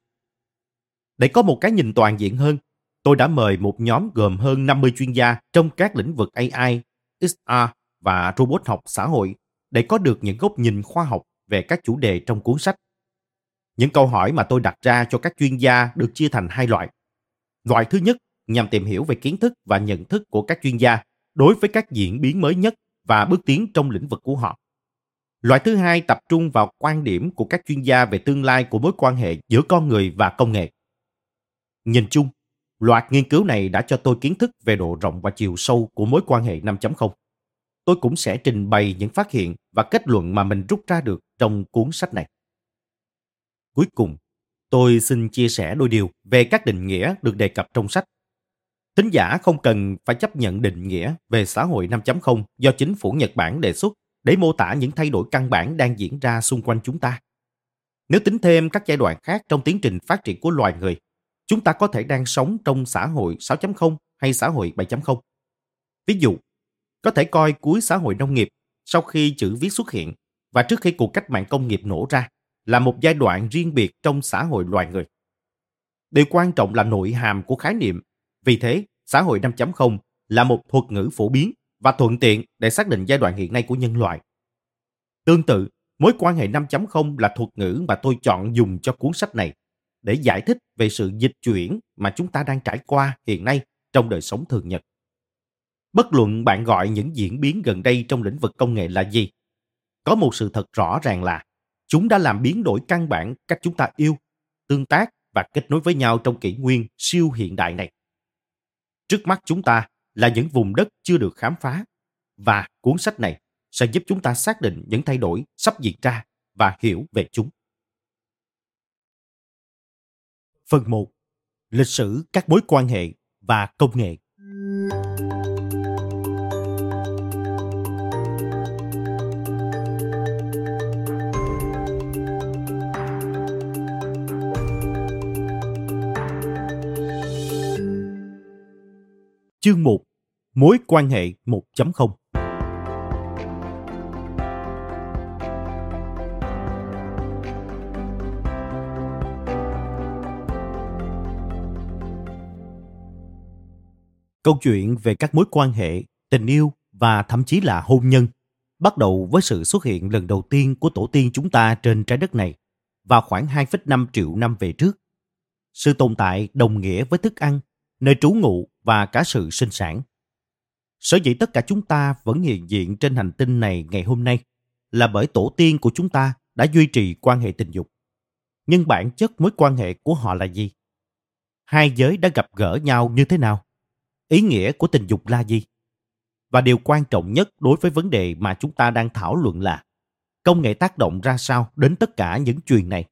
Để có một cái nhìn toàn diện hơn, tôi đã mời một nhóm gồm hơn 50 chuyên gia trong các lĩnh vực AI, XR và robot học xã hội để có được những góc nhìn khoa học về các chủ đề trong cuốn sách. Những câu hỏi mà tôi đặt ra cho các chuyên gia được chia thành hai loại. Loại thứ nhất nhằm tìm hiểu về kiến thức và nhận thức của các chuyên gia đối với các diễn biến mới nhất và bước tiến trong lĩnh vực của họ. Loại thứ hai tập trung vào quan điểm của các chuyên gia về tương lai của mối quan hệ giữa con người và công nghệ. Nhìn chung, loạt nghiên cứu này đã cho tôi kiến thức về độ rộng và chiều sâu của mối quan hệ 5.0. Tôi cũng sẽ trình bày những phát hiện và kết luận mà mình rút ra được trong cuốn sách này. Cuối cùng, tôi xin chia sẻ đôi điều về các định nghĩa được đề cập trong sách Thính giả không cần phải chấp nhận định nghĩa về xã hội 5.0 do chính phủ Nhật Bản đề xuất để mô tả những thay đổi căn bản đang diễn ra xung quanh chúng ta. Nếu tính thêm các giai đoạn khác trong tiến trình phát triển của loài người, chúng ta có thể đang sống trong xã hội 6.0 hay xã hội 7.0. Ví dụ, có thể coi cuối xã hội nông nghiệp sau khi chữ viết xuất hiện và trước khi cuộc cách mạng công nghiệp nổ ra là một giai đoạn riêng biệt trong xã hội loài người. Điều quan trọng là nội hàm của khái niệm vì thế, xã hội 5.0 là một thuật ngữ phổ biến và thuận tiện để xác định giai đoạn hiện nay của nhân loại. Tương tự, mối quan hệ 5.0 là thuật ngữ mà tôi chọn dùng cho cuốn sách này để giải thích về sự dịch chuyển mà chúng ta đang trải qua hiện nay trong đời sống thường nhật. Bất luận bạn gọi những diễn biến gần đây trong lĩnh vực công nghệ là gì, có một sự thật rõ ràng là chúng đã làm biến đổi căn bản cách chúng ta yêu, tương tác và kết nối với nhau trong kỷ nguyên siêu hiện đại này. Trước mắt chúng ta là những vùng đất chưa được khám phá và cuốn sách này sẽ giúp chúng ta xác định những thay đổi sắp diễn ra và hiểu về chúng. Phần 1. Lịch sử các mối quan hệ và công nghệ. Chương 1 Mối quan hệ 1.0 Câu chuyện về các mối quan hệ, tình yêu và thậm chí là hôn nhân bắt đầu với sự xuất hiện lần đầu tiên của tổ tiên chúng ta trên trái đất này vào khoảng 2,5 triệu năm về trước. Sự tồn tại đồng nghĩa với thức ăn, nơi trú ngụ và cả sự sinh sản. Sở dĩ tất cả chúng ta vẫn hiện diện trên hành tinh này ngày hôm nay là bởi tổ tiên của chúng ta đã duy trì quan hệ tình dục. Nhưng bản chất mối quan hệ của họ là gì? Hai giới đã gặp gỡ nhau như thế nào? Ý nghĩa của tình dục là gì? Và điều quan trọng nhất đối với vấn đề mà chúng ta đang thảo luận là công nghệ tác động ra sao đến tất cả những chuyện này.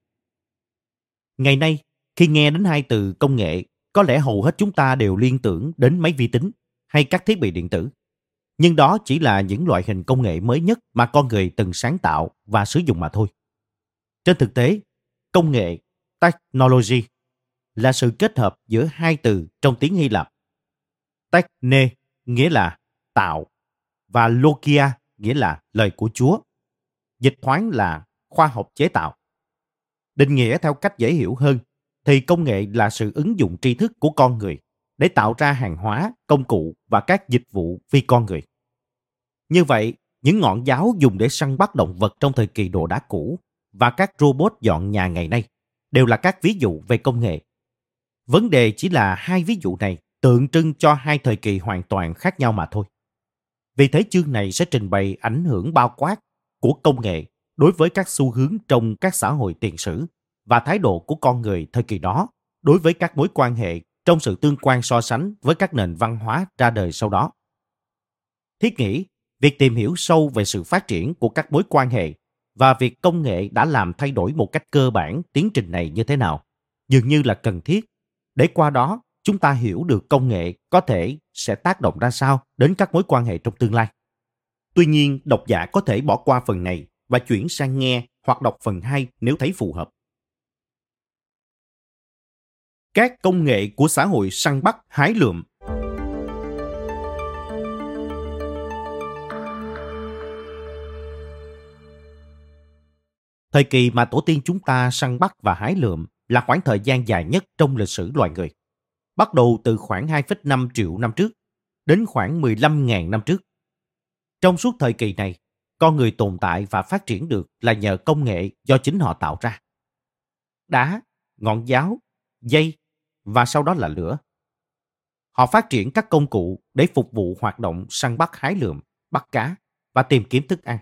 Ngày nay, khi nghe đến hai từ công nghệ có lẽ hầu hết chúng ta đều liên tưởng đến máy vi tính hay các thiết bị điện tử. Nhưng đó chỉ là những loại hình công nghệ mới nhất mà con người từng sáng tạo và sử dụng mà thôi. Trên thực tế, công nghệ technology là sự kết hợp giữa hai từ trong tiếng Hy Lạp. Techne nghĩa là tạo và logia nghĩa là lời của Chúa. Dịch thoáng là khoa học chế tạo. Định nghĩa theo cách dễ hiểu hơn thì công nghệ là sự ứng dụng tri thức của con người để tạo ra hàng hóa, công cụ và các dịch vụ phi con người. Như vậy, những ngọn giáo dùng để săn bắt động vật trong thời kỳ đồ đá cũ và các robot dọn nhà ngày nay đều là các ví dụ về công nghệ. Vấn đề chỉ là hai ví dụ này tượng trưng cho hai thời kỳ hoàn toàn khác nhau mà thôi. Vì thế chương này sẽ trình bày ảnh hưởng bao quát của công nghệ đối với các xu hướng trong các xã hội tiền sử và thái độ của con người thời kỳ đó đối với các mối quan hệ trong sự tương quan so sánh với các nền văn hóa ra đời sau đó. Thiết nghĩ, việc tìm hiểu sâu về sự phát triển của các mối quan hệ và việc công nghệ đã làm thay đổi một cách cơ bản tiến trình này như thế nào dường như là cần thiết để qua đó chúng ta hiểu được công nghệ có thể sẽ tác động ra sao đến các mối quan hệ trong tương lai. Tuy nhiên, độc giả có thể bỏ qua phần này và chuyển sang nghe hoặc đọc phần 2 nếu thấy phù hợp. Các công nghệ của xã hội săn bắt hái lượm Thời kỳ mà tổ tiên chúng ta săn bắt và hái lượm là khoảng thời gian dài nhất trong lịch sử loài người. Bắt đầu từ khoảng 2,5 triệu năm trước đến khoảng 15.000 năm trước. Trong suốt thời kỳ này, con người tồn tại và phát triển được là nhờ công nghệ do chính họ tạo ra. Đá, ngọn giáo, dây và sau đó là lửa. Họ phát triển các công cụ để phục vụ hoạt động săn bắt hái lượm, bắt cá và tìm kiếm thức ăn.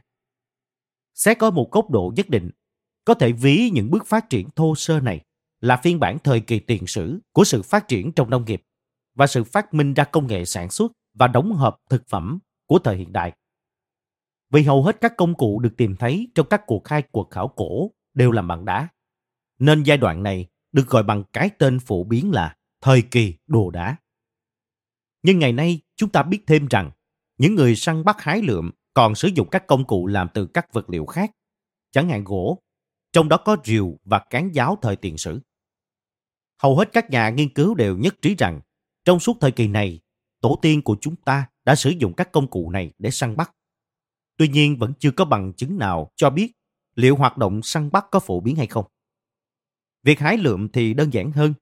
Sẽ có một góc độ nhất định, có thể ví những bước phát triển thô sơ này là phiên bản thời kỳ tiền sử của sự phát triển trong nông nghiệp và sự phát minh ra công nghệ sản xuất và đóng hợp thực phẩm của thời hiện đại. Vì hầu hết các công cụ được tìm thấy trong các cuộc khai cuộc khảo cổ đều làm bằng đá. Nên giai đoạn này được gọi bằng cái tên phổ biến là thời kỳ đồ đá. Nhưng ngày nay chúng ta biết thêm rằng những người săn bắt hái lượm còn sử dụng các công cụ làm từ các vật liệu khác, chẳng hạn gỗ, trong đó có rìu và cán giáo thời tiền sử. Hầu hết các nhà nghiên cứu đều nhất trí rằng trong suốt thời kỳ này, tổ tiên của chúng ta đã sử dụng các công cụ này để săn bắt. Tuy nhiên vẫn chưa có bằng chứng nào cho biết liệu hoạt động săn bắt có phổ biến hay không. Việc hái lượm thì đơn giản hơn.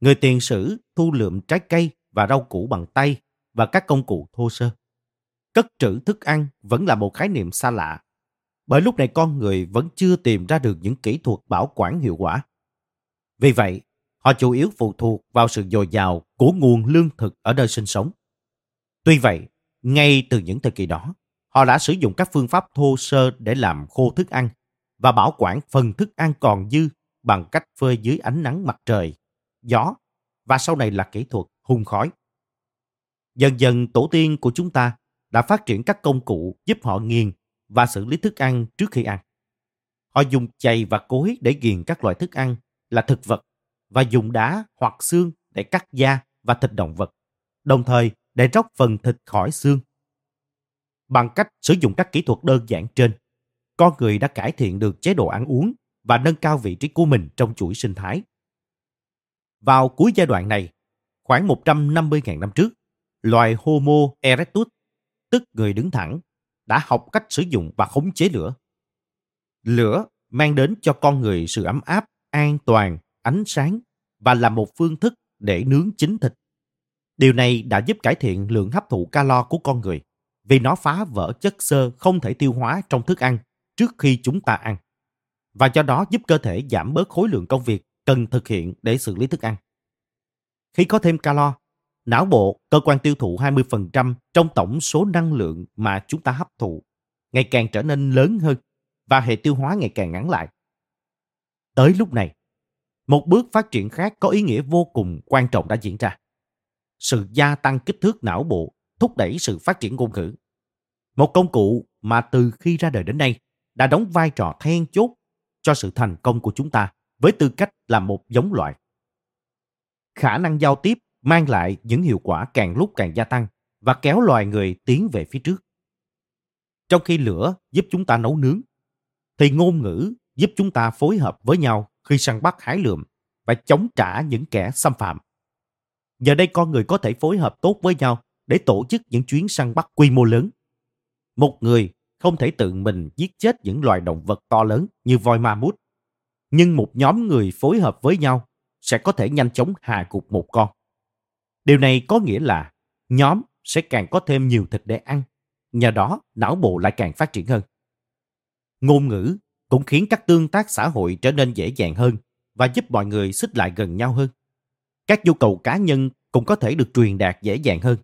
Người tiền sử thu lượm trái cây và rau củ bằng tay và các công cụ thô sơ. Cất trữ thức ăn vẫn là một khái niệm xa lạ, bởi lúc này con người vẫn chưa tìm ra được những kỹ thuật bảo quản hiệu quả. Vì vậy, họ chủ yếu phụ thuộc vào sự dồi dào của nguồn lương thực ở nơi sinh sống. Tuy vậy, ngay từ những thời kỳ đó, họ đã sử dụng các phương pháp thô sơ để làm khô thức ăn và bảo quản phần thức ăn còn dư bằng cách phơi dưới ánh nắng mặt trời, gió và sau này là kỹ thuật hun khói. Dần dần tổ tiên của chúng ta đã phát triển các công cụ giúp họ nghiền và xử lý thức ăn trước khi ăn. Họ dùng chày và cối để nghiền các loại thức ăn là thực vật và dùng đá hoặc xương để cắt da và thịt động vật, đồng thời để róc phần thịt khỏi xương. Bằng cách sử dụng các kỹ thuật đơn giản trên, con người đã cải thiện được chế độ ăn uống và nâng cao vị trí của mình trong chuỗi sinh thái. Vào cuối giai đoạn này, khoảng 150.000 năm trước, loài Homo erectus, tức người đứng thẳng, đã học cách sử dụng và khống chế lửa. Lửa mang đến cho con người sự ấm áp, an toàn, ánh sáng và là một phương thức để nướng chính thịt. Điều này đã giúp cải thiện lượng hấp thụ calo của con người vì nó phá vỡ chất xơ không thể tiêu hóa trong thức ăn trước khi chúng ta ăn và do đó giúp cơ thể giảm bớt khối lượng công việc cần thực hiện để xử lý thức ăn. Khi có thêm calo, não bộ, cơ quan tiêu thụ 20% trong tổng số năng lượng mà chúng ta hấp thụ, ngày càng trở nên lớn hơn và hệ tiêu hóa ngày càng ngắn lại. Tới lúc này, một bước phát triển khác có ý nghĩa vô cùng quan trọng đã diễn ra. Sự gia tăng kích thước não bộ thúc đẩy sự phát triển ngôn ngữ. Một công cụ mà từ khi ra đời đến nay đã đóng vai trò then chốt cho sự thành công của chúng ta với tư cách là một giống loại. Khả năng giao tiếp mang lại những hiệu quả càng lúc càng gia tăng và kéo loài người tiến về phía trước. Trong khi lửa giúp chúng ta nấu nướng, thì ngôn ngữ giúp chúng ta phối hợp với nhau khi săn bắt hái lượm và chống trả những kẻ xâm phạm. Giờ đây con người có thể phối hợp tốt với nhau để tổ chức những chuyến săn bắt quy mô lớn. Một người không thể tự mình giết chết những loài động vật to lớn như voi ma mút. Nhưng một nhóm người phối hợp với nhau sẽ có thể nhanh chóng hạ gục một con. Điều này có nghĩa là nhóm sẽ càng có thêm nhiều thịt để ăn, nhờ đó não bộ lại càng phát triển hơn. Ngôn ngữ cũng khiến các tương tác xã hội trở nên dễ dàng hơn và giúp mọi người xích lại gần nhau hơn. Các nhu cầu cá nhân cũng có thể được truyền đạt dễ dàng hơn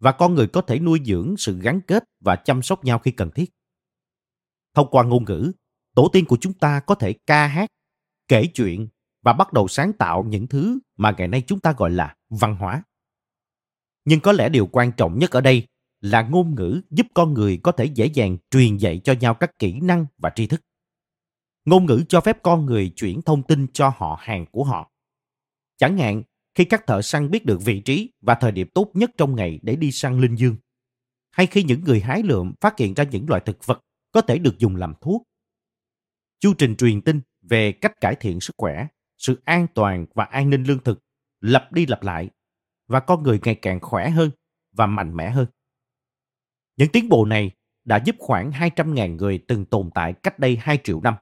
và con người có thể nuôi dưỡng sự gắn kết và chăm sóc nhau khi cần thiết. Thông qua ngôn ngữ, tổ tiên của chúng ta có thể ca hát, kể chuyện và bắt đầu sáng tạo những thứ mà ngày nay chúng ta gọi là văn hóa. Nhưng có lẽ điều quan trọng nhất ở đây là ngôn ngữ giúp con người có thể dễ dàng truyền dạy cho nhau các kỹ năng và tri thức. Ngôn ngữ cho phép con người chuyển thông tin cho họ hàng của họ. Chẳng hạn, khi các thợ săn biết được vị trí và thời điểm tốt nhất trong ngày để đi săn linh dương, hay khi những người hái lượm phát hiện ra những loại thực vật có thể được dùng làm thuốc. Chu trình truyền tin về cách cải thiện sức khỏe, sự an toàn và an ninh lương thực lặp đi lặp lại và con người ngày càng khỏe hơn và mạnh mẽ hơn. Những tiến bộ này đã giúp khoảng 200.000 người từng tồn tại cách đây 2 triệu năm,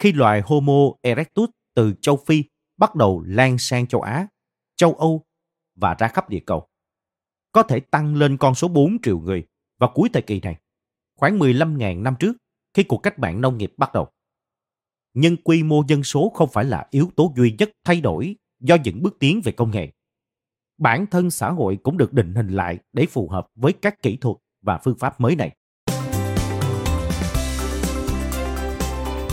khi loài Homo erectus từ châu Phi bắt đầu lan sang châu Á, châu Âu và ra khắp địa cầu. Có thể tăng lên con số 4 triệu người vào cuối thời kỳ này, khoảng 15.000 năm trước khi cuộc cách mạng nông nghiệp bắt đầu. Nhưng quy mô dân số không phải là yếu tố duy nhất thay đổi do những bước tiến về công nghệ. Bản thân xã hội cũng được định hình lại để phù hợp với các kỹ thuật và phương pháp mới này.